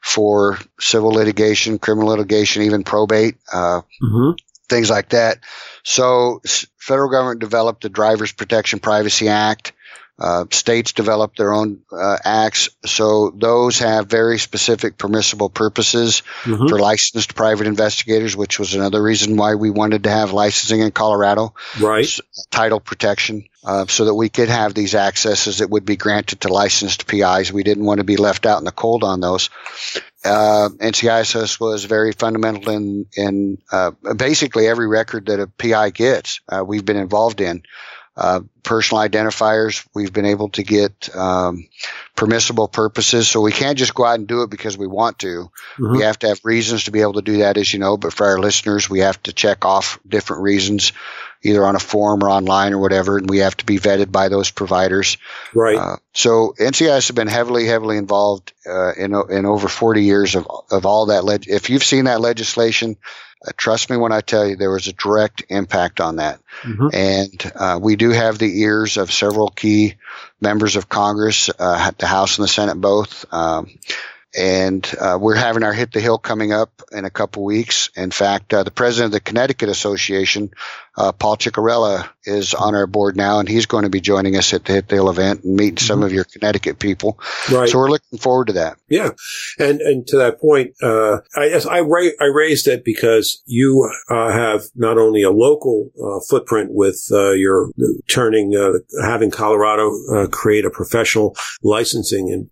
for civil litigation, criminal litigation, even probate. Uh, mm-hmm things like that. So federal government developed the Drivers Protection Privacy Act. Uh, states develop their own uh, acts, so those have very specific permissible purposes mm-hmm. for licensed private investigators, which was another reason why we wanted to have licensing in Colorado. Right. Title protection, uh, so that we could have these accesses that would be granted to licensed PIs. We didn't want to be left out in the cold on those. Uh, NCISS was very fundamental in in uh, basically every record that a PI gets. Uh, we've been involved in. Uh, personal identifiers. We've been able to get um, permissible purposes, so we can't just go out and do it because we want to. Mm-hmm. We have to have reasons to be able to do that, as you know. But for our listeners, we have to check off different reasons, either on a form or online or whatever, and we have to be vetted by those providers. Right. Uh, so NCISS has been heavily, heavily involved uh, in in over 40 years of of all that. Leg- if you've seen that legislation uh, trust me when I tell you there was a direct impact on that. Mm-hmm. And uh, we do have the ears of several key members of Congress, uh, the House and the Senate both. Um, and uh, we're having our hit the hill coming up in a couple weeks. In fact, uh, the president of the Connecticut Association, uh, Paul Ciccarella, is on our board now, and he's going to be joining us at the hit the hill event and meeting mm-hmm. some of your Connecticut people. Right. So we're looking forward to that. Yeah, and and to that point, uh, I I, ra- I raised it because you uh, have not only a local uh, footprint with your turning having Colorado create a professional licensing and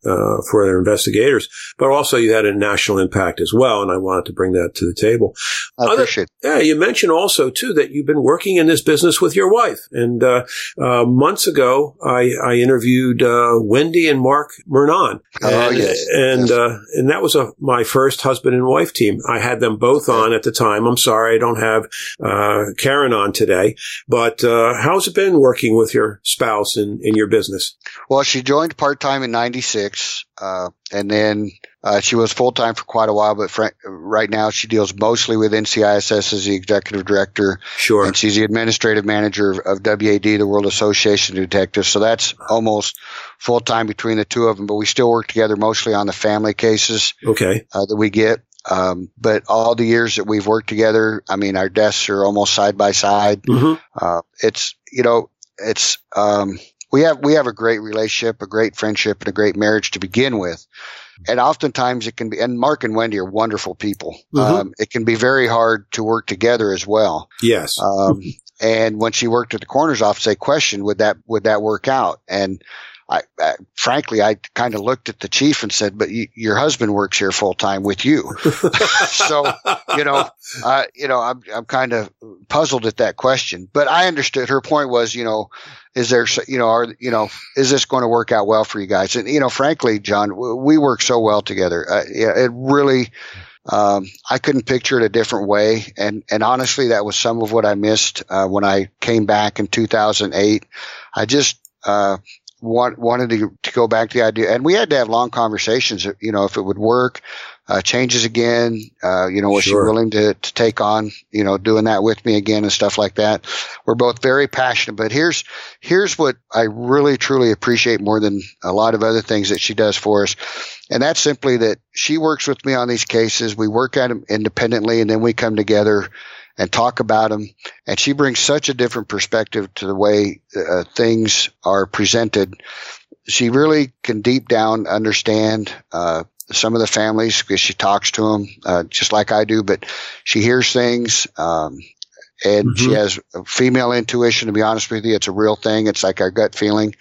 for their investigators but also you had a national impact as well. And I wanted to bring that to the table. I appreciate Other, Yeah, you mentioned also too that you've been working in this business with your wife. And uh, uh, months ago, I, I interviewed uh, Wendy and Mark Murnon. Oh, yes. And, Yes. Uh, and that was a, my first husband and wife team. I had them both on at the time. I'm sorry I don't have uh, Karen on today. But uh, how's it been working with your spouse in, in your business? Well, she joined part time in '96, uh, and then uh, she was full time for quite a while. But fr- right now, she deals mostly with NCISS as the executive director, Sure. and she's the administrative manager of WAD, the World Association of Detectives. So that's almost full time between the two of them. But we still work together mostly on the family cases Okay. uh, that we get. Um, but all the years that we've worked together, I mean, our desks are almost side by side. hmm Uh, it's you know, it's um, we have we have a great relationship, a great friendship, and a great marriage to begin with. And oftentimes it can be, and Mark and Wendy are wonderful people. Mhm. Um, it can be very hard to work together as well. Yes. Um, and when she worked at the coroner's office, they questioned would that would that work out? And I, I frankly, I kind of looked at the chief and said, "But you, your husband works here full time with you." so you know, uh, you know, I'm I'm kind of puzzled at that question, but I understood her point was, you know, is there, you know, are you know, is this going to work out well for you guys? And you know, frankly, John, we work so well together. Uh, it really. Um, I couldn't picture it a different way, and and honestly, that was some of what I missed uh, when I came back in 2008. I just uh, want, wanted to, to go back to the idea, and we had to have long conversations. You know, if it would work, uh, changes again. Uh, you know, was Sure. she willing to to take on, you know, doing that with me again and stuff like that? We're both very passionate, but here's here's what I really truly appreciate more than a lot of other things that she does for us. And that's simply that she works with me on these cases. We work at them independently and then we come together and talk about them. And she brings such a different perspective to the way uh, things are presented. She really can deep down understand, uh, some of the families because she talks to them, uh, just like I do, but she hears things. Um, and she Mhm. has female intuition. To be honest with you, it's a real thing. It's like our gut feeling.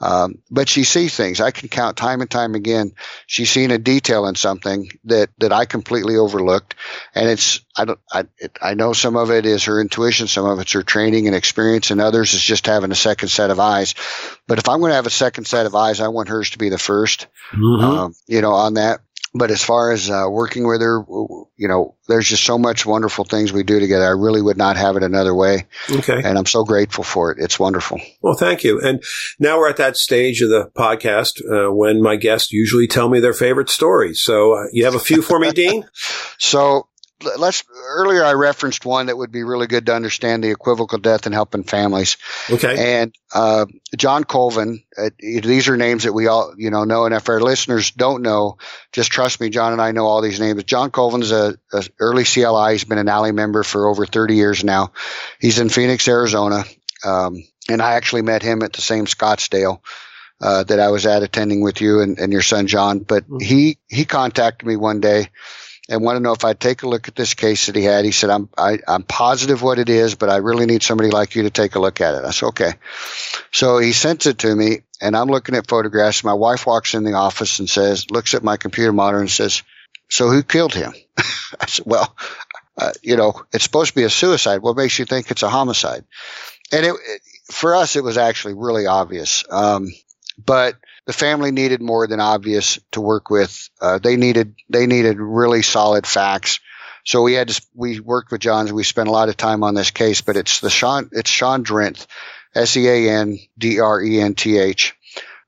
Um, but she sees things. I can count time and time again. She's seen a detail in something that, that I completely overlooked. And it's, I don't, I, it, I know some of it is her intuition. Some of it's her training and experience and others is just having a second set of eyes. But if I'm going to have a second set of eyes, I want hers to be the 1st Mhm. um, you know, on that. But as far as uh, working with her, you know, there's just so much wonderful things we do together. I really would not have it another way. okay. And I'm so grateful for it. It's wonderful. Well, thank you. And now we're at that stage of the podcast uh, when my guests usually tell me their favorite stories. So uh, you have a few for me, Dean? So let's earlier I referenced one that would be really good to understand the equivocal death and helping families. Okay. And uh, John Colvin, uh, these are names that we all you know know, and if our listeners don't know, just trust me, John and I know all these names. John Colvin's a, a early CLI. He's been a NALI member for over 30 years now. He's in Phoenix, Arizona, um, and I actually met him at the same Scottsdale. Uh, that I was at attending with you and, and your son John, but Mhm. he he contacted me one day and want to know if I'd take a look at this case that he had. He said, I'm, I, I'm positive what it is, but I really need somebody like you to take a look at it. I said, okay. So he sends it to me and I'm looking at photographs. My wife walks in the office and says, looks at my computer monitor and says, so who killed him? I said, well, uh, you know, it's supposed to be a suicide. What makes you think it's a homicide? And it, it for us, it was actually really obvious. Um, but the family needed more than obvious to work with. Uh, they needed they needed really solid facts. So we had to we worked with John. We spent a lot of time on this case, but it's the Sean it's Sean Drenth, S E A N D R E N T H,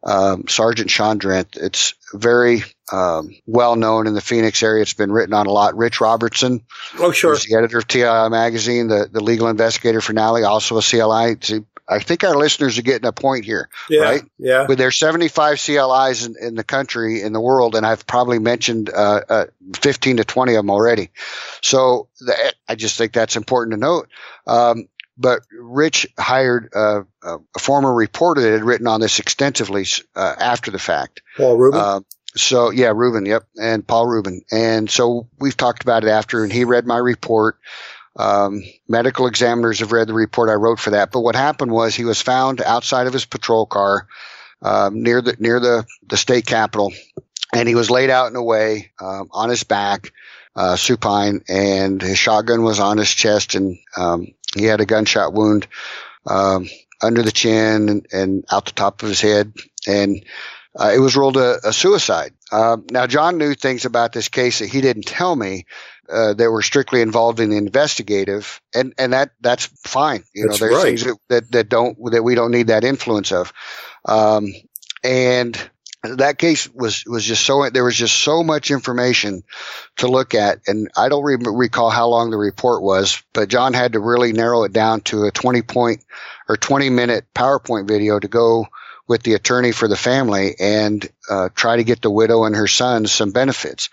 um, Sergeant Sean Drenth. It's very um, well known in the Phoenix area. It's been written on a lot. Rich Robertson, Oh, sure. the editor of TI magazine, the the legal investigator for NALI, also a CLI. I think our listeners are getting a point here Yeah. right? Yeah. with their 75 CLIs in, in the country, in the world, and I've probably mentioned uh, uh, 15 to 20 of them already. So the, I just think that's important to note. Um, but Rich hired uh, a, a former reporter that had written on this extensively uh, after the fact. Paul Rubin. Um, so yeah, Rubin, yep, and Paul Rubin, and so we've talked about it after, and he read my report. Um, medical examiners have read the report I wrote for that. But what happened was he was found outside of his patrol car um, near the near the the state capitol, and he was laid out in a way um, on his back, uh, supine, and his shotgun was on his chest, and um, he had a gunshot wound. um, under the chin and, and, out the top of his head. And uh, it was ruled a, a suicide. Uh, now, John knew things about this case that he didn't tell me. Uh, that were strictly involved in the investigative, and and that that's fine. You that's know, there's right. things that, that, that don't that we don't need that influence of, um, and that case was was just so there was just so much information to look at, and I don't re- recall how long the report was, but John had to really narrow it down to a twenty point or twenty minute PowerPoint video to go with the attorney for the family and uh, try to get the widow and her sons some benefits.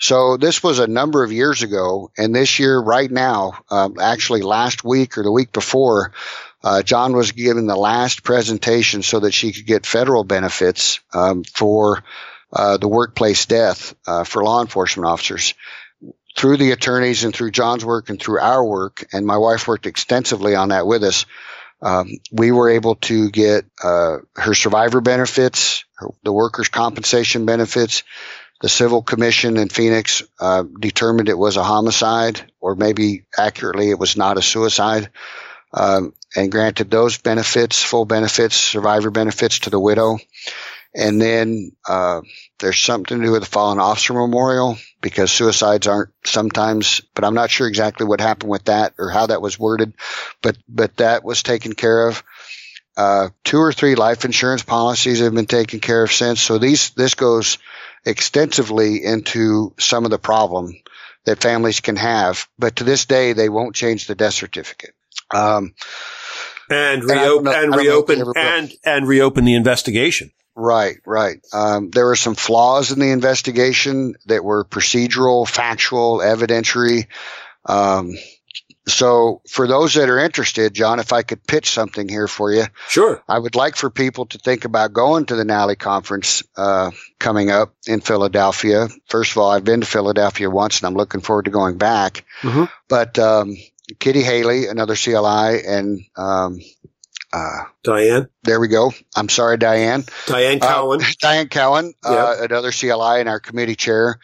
So this was a number of years ago, and this year, right now, um, actually last week or the week before, uh, John was given the last presentation so that she could get federal benefits um, for uh, the workplace death uh, for law enforcement officers. Through the attorneys and through John's work and through our work, and my wife worked extensively on that with us. Um, we were able to get uh, her survivor benefits, her, the workers' compensation benefits. The civil commission in Phoenix uh, determined it was a homicide, or maybe accurately, it was not a suicide, um, and granted those benefits, full benefits, survivor benefits to the widow. And then uh, there's something to do with the fallen officer memorial because suicides aren't sometimes, but I'm not sure exactly what happened with that or how that was worded, but but that was taken care of. Uh, two or three life insurance policies have been taken care of since. So these this goes extensively into some of the problem that families can have, but to this day they won't change the death certificate. Um, and reopen and don't know if they reopen and and reopen the investigation. Right, right. Um, there were some flaws in the investigation that were procedural, factual, evidentiary. Um, so for those that are interested, John, if I could pitch something here for you, Sure. I would like for people to think about going to the NALI conference uh, coming up in Philadelphia. First of all, I've been to Philadelphia once, and I'm looking forward to going back. Mhm. But um, Kitty Haley, another CLI, and um, uh, Diane. there we go. I'm sorry, Diane. Diane Uh, Cowan. Diane Cowan, uh, another CLI and our committee chair,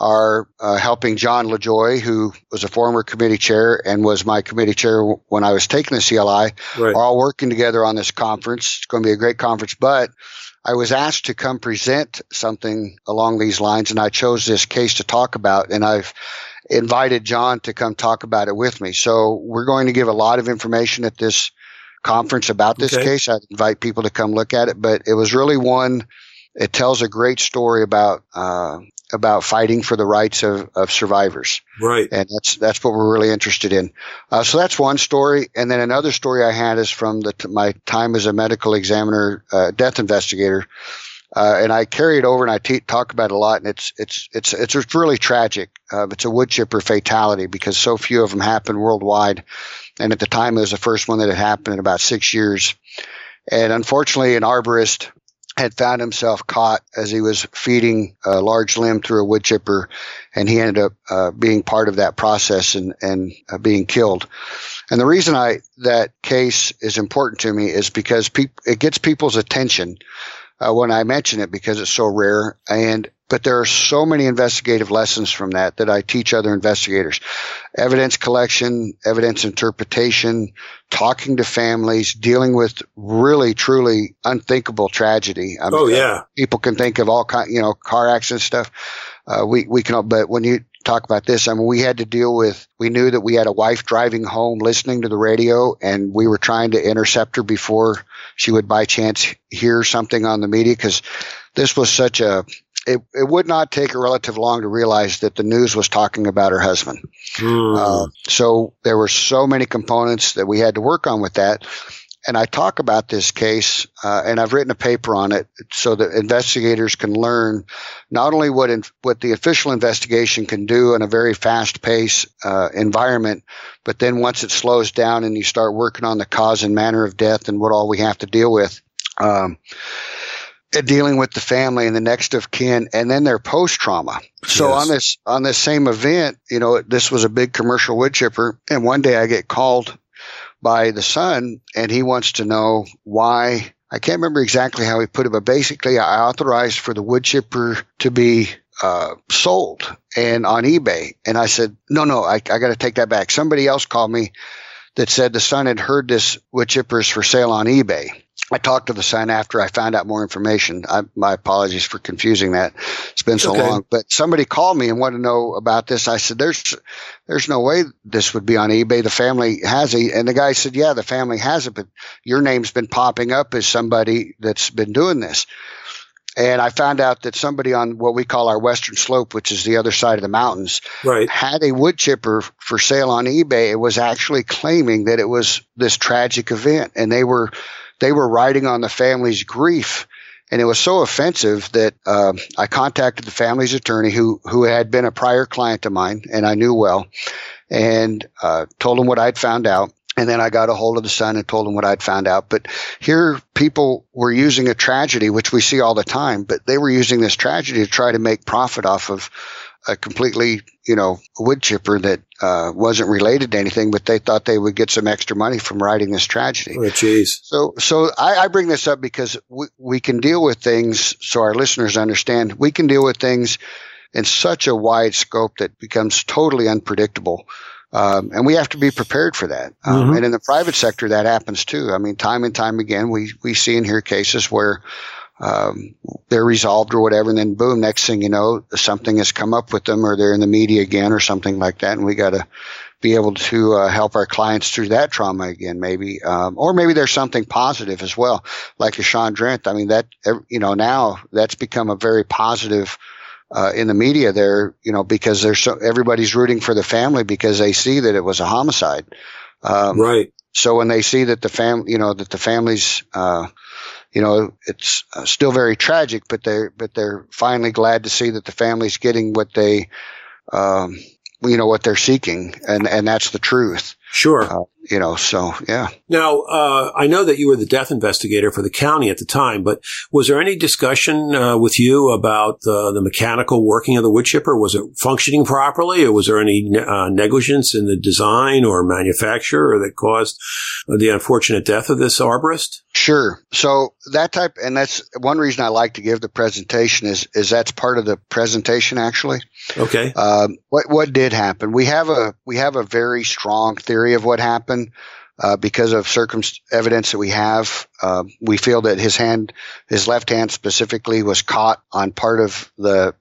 are uh, helping John LaJoy, who was a former committee chair and was my committee chair when I was taking the CLI, right. are all working together on this conference. It's going to be a great conference, but I was asked to come present something along these lines, and I chose this case to talk about, and I've invited John to come talk about it with me. So we're going to give a lot of information at this conference about this Okay. case. I'd invite people to come look at it, but it was really one. It tells a great story about uh, about fighting for the rights of, of survivors Right. and that's that's what we're really interested in. Uh, so that's one story, and then another story I had is from the t- my time as a medical examiner, uh, death investigator, uh, and I carry it over and I te- talk about it a lot, and it's it's it's it's, it's really tragic. Uh, it's a wood chipper fatality because so few of them happen worldwide, and at the time it was the first one that had happened in about six years, and unfortunately, an arborist had found himself caught as he was feeding a large limb through a wood chipper, and he ended up uh, being part of that process and and uh, being killed. And the reason I that case is important to me is because it gets people's attention uh, when I mention it because it's so rare. And but there are so many investigative lessons from that that I teach other investigators: evidence collection, evidence interpretation, talking to families, dealing with really truly unthinkable tragedy. I Oh mean, yeah. people can think of all kind, you know, car accident stuff. Uh, we, we can, but when you talk about this, I mean, we had to deal with, we knew that we had a wife driving home listening to the radio and we were trying to intercept her before she would by chance hear something on the media because this was such a, it, it would not take a relative long to realize that the news was talking about her husband. Hmm. Uh, so there were so many components that we had to work on with that. And I talk about this case, uh, and I've written a paper on it so that investigators can learn not only what in, what the official investigation can do in a very fast pace uh, environment, but then once it slows down and you start working on the cause and manner of death and what all we have to deal with. Um, dealing with the family and the next of kin and then their post trauma. So Yes. on this on this same event, you know, this was a big commercial wood chipper and one day I get called by the son and he wants to know why I can't remember exactly how he put it, but basically I authorized for the wood chipper to be uh, sold and on eBay. And I said, no, no, I, I got to take that back. Somebody else called me that said the son had heard this wood chipper is for sale on eBay. I talked to the son after I found out more information. I, my apologies for confusing that. It's been so okay. long, but somebody called me and wanted to know about this. I said, there's, there's no way this would be on eBay. The family has it. And the guy said, yeah, the family has it, but your name's been popping up as somebody that's been doing this. And I found out that somebody on what we call our western slope, which is the other side of the mountains, right. had a wood chipper for sale on eBay. It was actually claiming that it was this tragic event, and they were they were riding on the family's grief. And it was so offensive that uh, I contacted the family's attorney, who who had been a prior client of mine, and I knew well, and uh, told him what I'd found out. And then I got a hold of the son and told him what I'd found out. But here people were using a tragedy, which we see all the time, but they were using this tragedy to try to make profit off of a completely, you know, wood chipper that uh, wasn't related to anything, but they thought they would get some extra money from writing this tragedy. Oh, jeez. So, so I, I, bring this up because we, we can deal with things so our listeners understand. We can deal with things in such a wide scope that becomes totally unpredictable. Um, and we have to be prepared for that. Um, mm-hmm. And in the private sector, that happens too. I mean, time and time again, we, we see and hear cases where, um, they're resolved or whatever. And then boom, next thing you know, something has come up with them or they're in the media again or something like that. And we got to be able to uh, help our clients through that trauma again, maybe. Um, or maybe there's something positive as well, like a Sean Drenth. I mean, that, you know, now that's become a very positive, uh, in the media there, you know, because there's so everybody's rooting for the family because they see that it was a homicide. Um, right. So when they see that the fam, you know, that the family's, uh, you know, it's uh, still very tragic, but they're, but they're finally glad to see that the family's getting what they, um, you know, what they're seeking. And, and that's the truth. Sure. Uh, you know, so yeah. Now, uh, I know that you were the death investigator for the county at the time, but was there any discussion uh, with you about uh, the mechanical working of the wood chipper? Was it functioning properly, or was there any uh, negligence in the design or manufacture that caused the unfortunate death of this arborist? Sure. So that type, and that's one reason I like to give the presentation is is that's part of the presentation actually. Okay. Um, what what did happen? We have a we have a very strong theory of what happened. Uh, because of circum evidence that we have, uh, we feel that his hand, his left hand specifically, was caught on part of the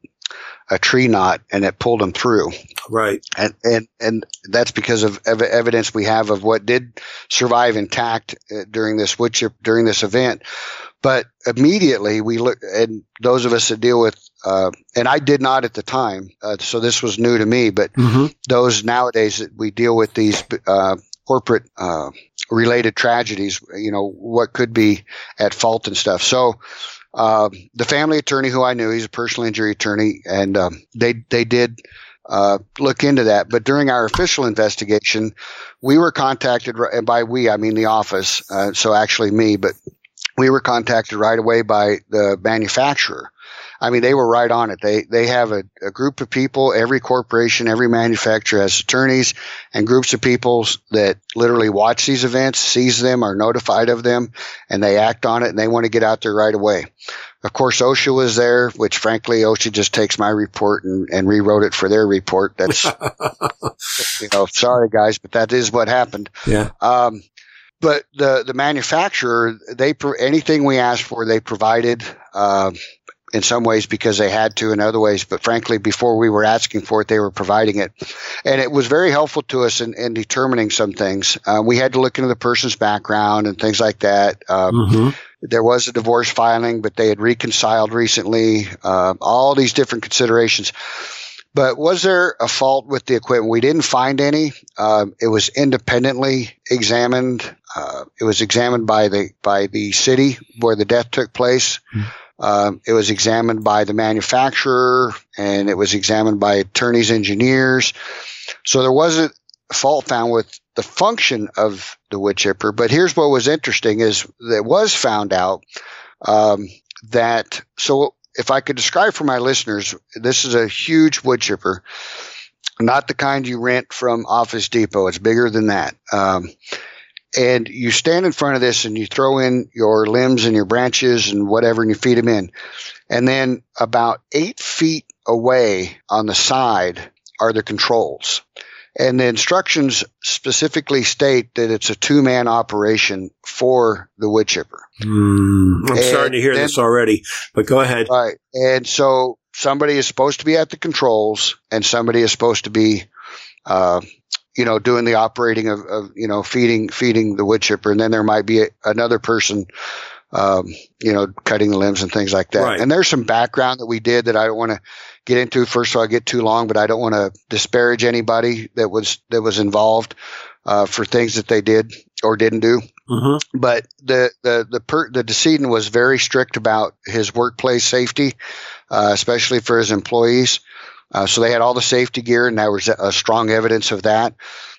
a tree knot and it pulled him through. Right. And, and, and that's because of ev- evidence we have of what did survive intact uh, during this wood chip, during this event. But immediately we look, and those of us that deal with, uh, and I did not at the time, uh, so this was new to me, but mm-hmm. those nowadays that we deal with these, uh, corporate, uh, related tragedies, you know, what could be at fault and stuff. So, uh, the family attorney who I knew, he's a personal injury attorney, and um, they they did uh, look into that. But during our official investigation, we were contacted, and by we I mean the office, uh, so actually me, but we were contacted right away by the manufacturer I mean, they were right on it. They they have a, a, group of people. Every corporation, every manufacturer has attorneys and groups of people that literally watch these events, sees them, are notified of them, and they act on it. And they want to get out there right away. Of course, OSHA was there, which frankly, OSHA just takes my report and, and rewrote it for their report. That's, you know, sorry guys, but that is what happened. Yeah. Um, but the the manufacturer, they anything we asked for, they provided. Uh, in some ways because they had to in other ways, but frankly, before we were asking for it, they were providing it. And it was very helpful to us in, in determining some things. Uh, we had to look into the person's background and things like that. Um, mm-hmm. There was a divorce filing, but they had reconciled recently. Uh, all these different considerations. But was there a fault with the equipment? We didn't find any. Uh, it was independently examined. Uh, it was examined by the by the city where the death took place. Mm-hmm. Um, it was examined by the manufacturer and it was examined by attorneys, engineers. So there wasn't fault found with the function of the wood chipper. But here's what was interesting is that was found out um, that so if I could describe for my listeners, this is a huge wood chipper, not the kind you rent from Office Depot. It's bigger than that. Um, and you stand in front of this and you throw in your limbs and your branches and whatever and you feed them in. And then about eight feet away on the side are the controls. And the instructions specifically state that it's a two man operation for the wood chipper. Mm, I'm And starting to hear then- this already, but go ahead. Right. And so somebody is supposed to be at the controls and somebody is supposed to be, uh, you know, doing the operating of, of, you know, feeding, feeding the wood chipper. And then there might be a, another person, um, you know, cutting the limbs and things like that. Right. And there's some background that we did that I don't want to get into. First of all, I get too long, but I don't want to disparage anybody that was, that was involved, uh, for things that they did or didn't do hmm but the the the per, the decedent was very strict about his workplace safety, uh, especially for his employees. Uh, so they had all the safety gear, and there was a, strong evidence of that.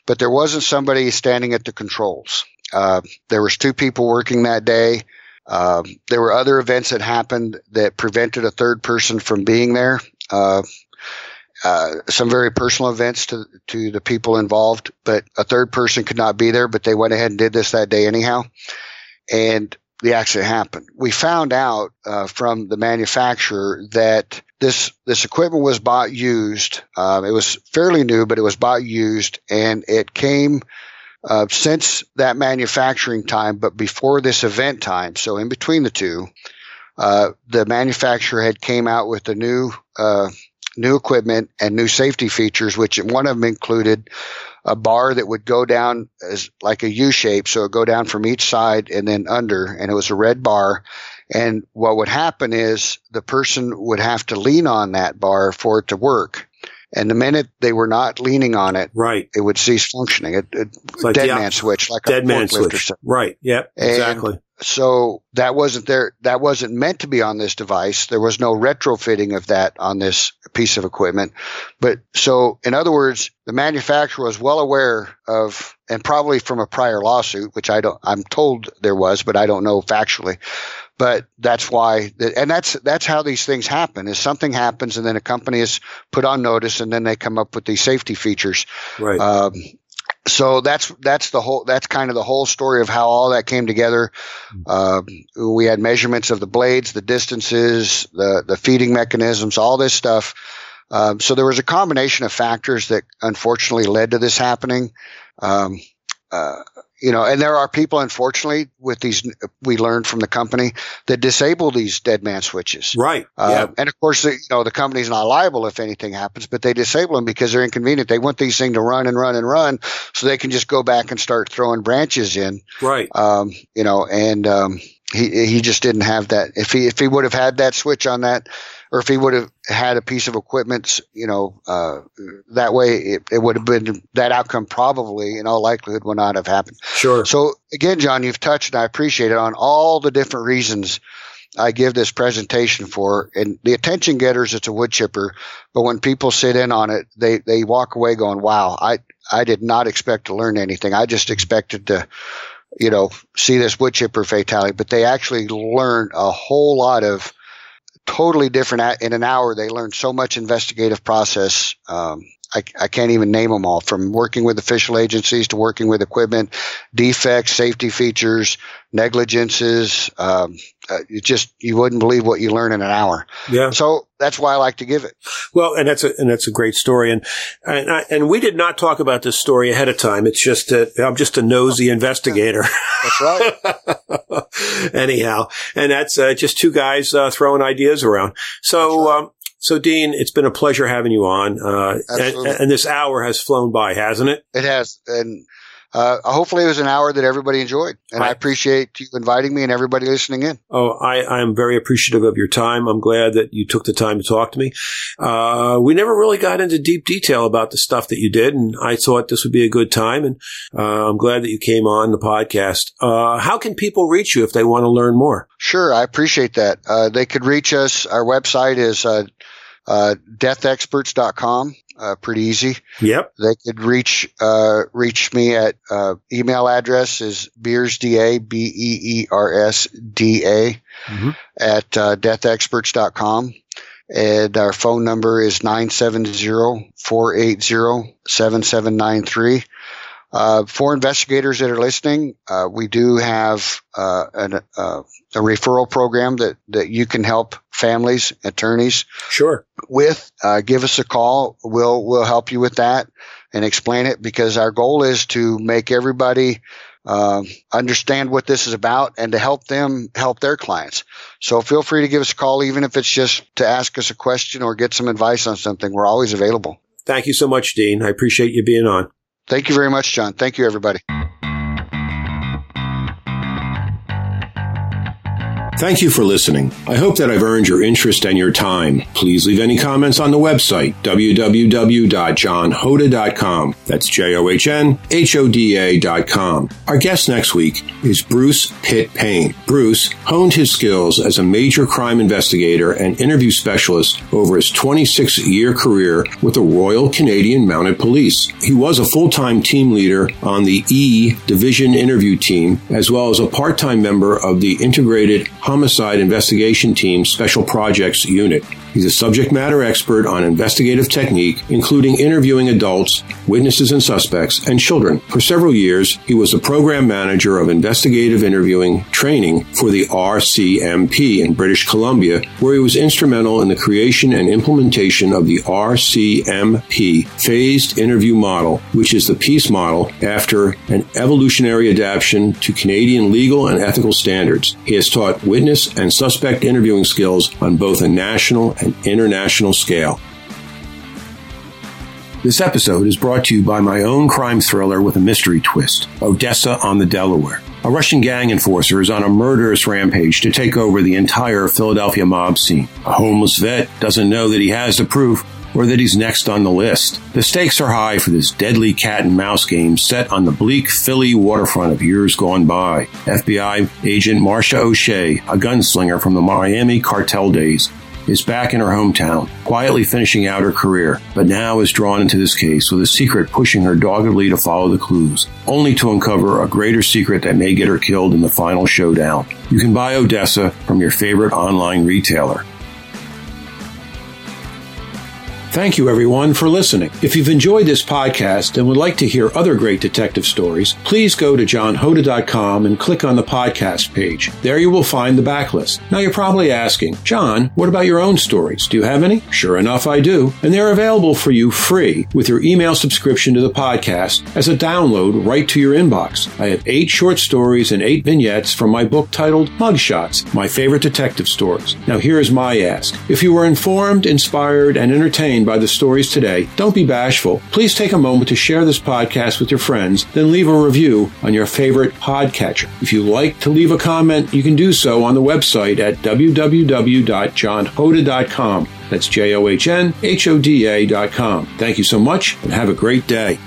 But there wasn't somebody standing at the controls. Uh, there was two people working that day. Um, there were other events that happened that prevented a third person from being there. Uh, uh, some very personal events to to the people involved, but a third person could not be there. But they went ahead and did this that day anyhow, and the accident happened. We found out uh, from the manufacturer that this this equipment was bought used. Um, it was fairly new, but it was bought used, and it came uh, since that manufacturing time, but before this event time. So in between the two, uh, the manufacturer had came out with a new uh, new equipment and new safety features, which one of them included a bar that would go down as like a U shape. So it go down from each side and then under, and it was a red bar. And what would happen is the person would have to lean on that bar for it to work. And the minute they were not leaning on it, Right. it would cease functioning. It, it like dead man switch, like a Dead a man switch. Right. Yep. And- Exactly. So that wasn't there. That wasn't meant to be on this device. There was no retrofitting of that on this piece of equipment. But so, in other words, the manufacturer was well aware of, and probably from a prior lawsuit, which I don't, I'm told there was, but I don't know factually. But that's why, and that's, that's how these things happen is something happens and then a company is put on notice and then they come up with these safety features. Right. Um, so that's that's the whole that's kind of the whole story of how all that came together. Um, we had measurements of the blades, the distances, the the feeding mechanisms, all this stuff. Um, so there was a combination of factors that unfortunately led to this happening. Um, uh, you know, and there are people, unfortunately, with these, we learned from the company that disable these dead man switches. right. Uh, yeah. And of course, the, you know, the company's not liable if anything happens, but they disable them because they're inconvenient. They want these things to run and run and run so they can just go back and start throwing branches in. Right. Um, you know, and, um, he, he just didn't have that. If he, if he would have had that switch on that, or if he would have had a piece of equipment, you know, uh, that way it, it would have been that outcome probably in all likelihood would not have happened. Sure. So again, John, you've touched, and I appreciate it on all the different reasons I give this presentation for. And the attention getters, it's a wood chipper, but when people sit in on it, they they walk away going, "Wow, I I did not expect to learn anything. I just expected to." You know, see this wood chipper fatality, but they actually learn a whole lot of totally different. In an hour, they learned so much investigative process. Um, I, I can't even name them all from working with official agencies to working with equipment, defects, safety features, negligences. Um, uh, you just, you wouldn't believe what you learn in an hour. Yeah. So that's why I like to give it. Well, and that's a and that's a great story, and and I, and we did not talk about this story ahead of time. It's just that I'm just a nosy investigator. That's right. Anyhow, and that's uh, just two guys uh, throwing ideas around. So. So, Dean, it's been a pleasure having you on. Uh, and, and this hour has flown by, hasn't it? It has. And, uh, hopefully it was an hour that everybody enjoyed. And I Right. appreciate you inviting me and everybody listening in. Oh, I, I'm very appreciative of your time. I'm glad that you took the time to talk to me. Uh, we never really got into deep detail about the stuff that you did, and I thought this would be a good time. And uh, I'm glad that you came on the podcast. Uh, how can people reach you if they want to learn more? Sure. I appreciate that. Uh, they could reach us. Our website is, uh, uh, deathexperts.com. Uh, pretty easy. Yep. They could reach uh, reach me at uh, email address is beersda b e e r s d a Mhm. at uh, deathexperts.com. And our phone number is 970-480-7793. Uh, for investigators that are listening, uh, we do have uh, an, uh, a referral program that, that you can help families, attorneys Sure. with, uh, give us a call. We'll, we'll help you with that. and explain it because our goal is to make everybody uh, understand what this is about and to help them help their clients. So feel free to give us a call, even if it's just to ask us a question or get some advice on something. We're always available. Thank you so much, Dean. I appreciate you being on. Thank you very much, John. Thank you, everybody. Thank you for listening. I hope that I've earned your interest and your time. Please leave any comments on the website, www.johnhoda.com. That's J-O-H-N-H-O-D-A.com. Our guest next week is Bruce Pitt Payne. Bruce honed his skills as a major crime investigator and interview specialist over his 26 year career with the Royal Canadian Mounted Police. He was a full-time team leader on the E Division interview team, as well as a part-time member of the Integrated Homicide Investigation Team Special Projects Unit. He's a subject matter expert on investigative technique, including interviewing adults, witnesses and suspects, and children. For several years, he was the program manager of investigative interviewing training for the RCMP in British Columbia, where he was instrumental in the creation and implementation of the RCMP phased interview model, which is the peace model after an evolutionary adaptation to Canadian legal and ethical standards. He has taught witness and suspect interviewing skills on both a national and international scale. This episode is brought to you by my own crime thriller with a mystery twist Odessa on the Delaware. A Russian gang enforcer is on a murderous rampage to take over the entire Philadelphia mob scene. A homeless vet doesn't know that he has the proof or that he's next on the list. The stakes are high for this deadly cat and mouse game set on the bleak Philly waterfront of years gone by. FBI agent Marcia O'Shea, a gunslinger from the Miami cartel days, is back in her hometown, quietly finishing out her career, but now is drawn into this case with a secret pushing her doggedly to follow the clues, only to uncover a greater secret that may get her killed in the final showdown. You can buy Odessa from your favorite online retailer. Thank you, everyone, for listening. If you've enjoyed this podcast and would like to hear other great detective stories, please go to johnhoda.com and click on the podcast page. There you will find the backlist. Now you're probably asking, John, what about your own stories? Do you have any? Sure enough, I do. And they're available for you free with your email subscription to the podcast as a download right to your inbox. I have eight short stories and eight vignettes from my book titled Mugshots, My Favorite Detective Stories. Now here is my ask. If you were informed, inspired, and entertained by the stories today, don't be bashful. Please take a moment to share this podcast with your friends, then leave a review on your favorite podcatcher. If you like to leave a comment, you can do so on the website at www.johnhoda.com. That's J O H N H O D A.com. Thank you so much and have a great day.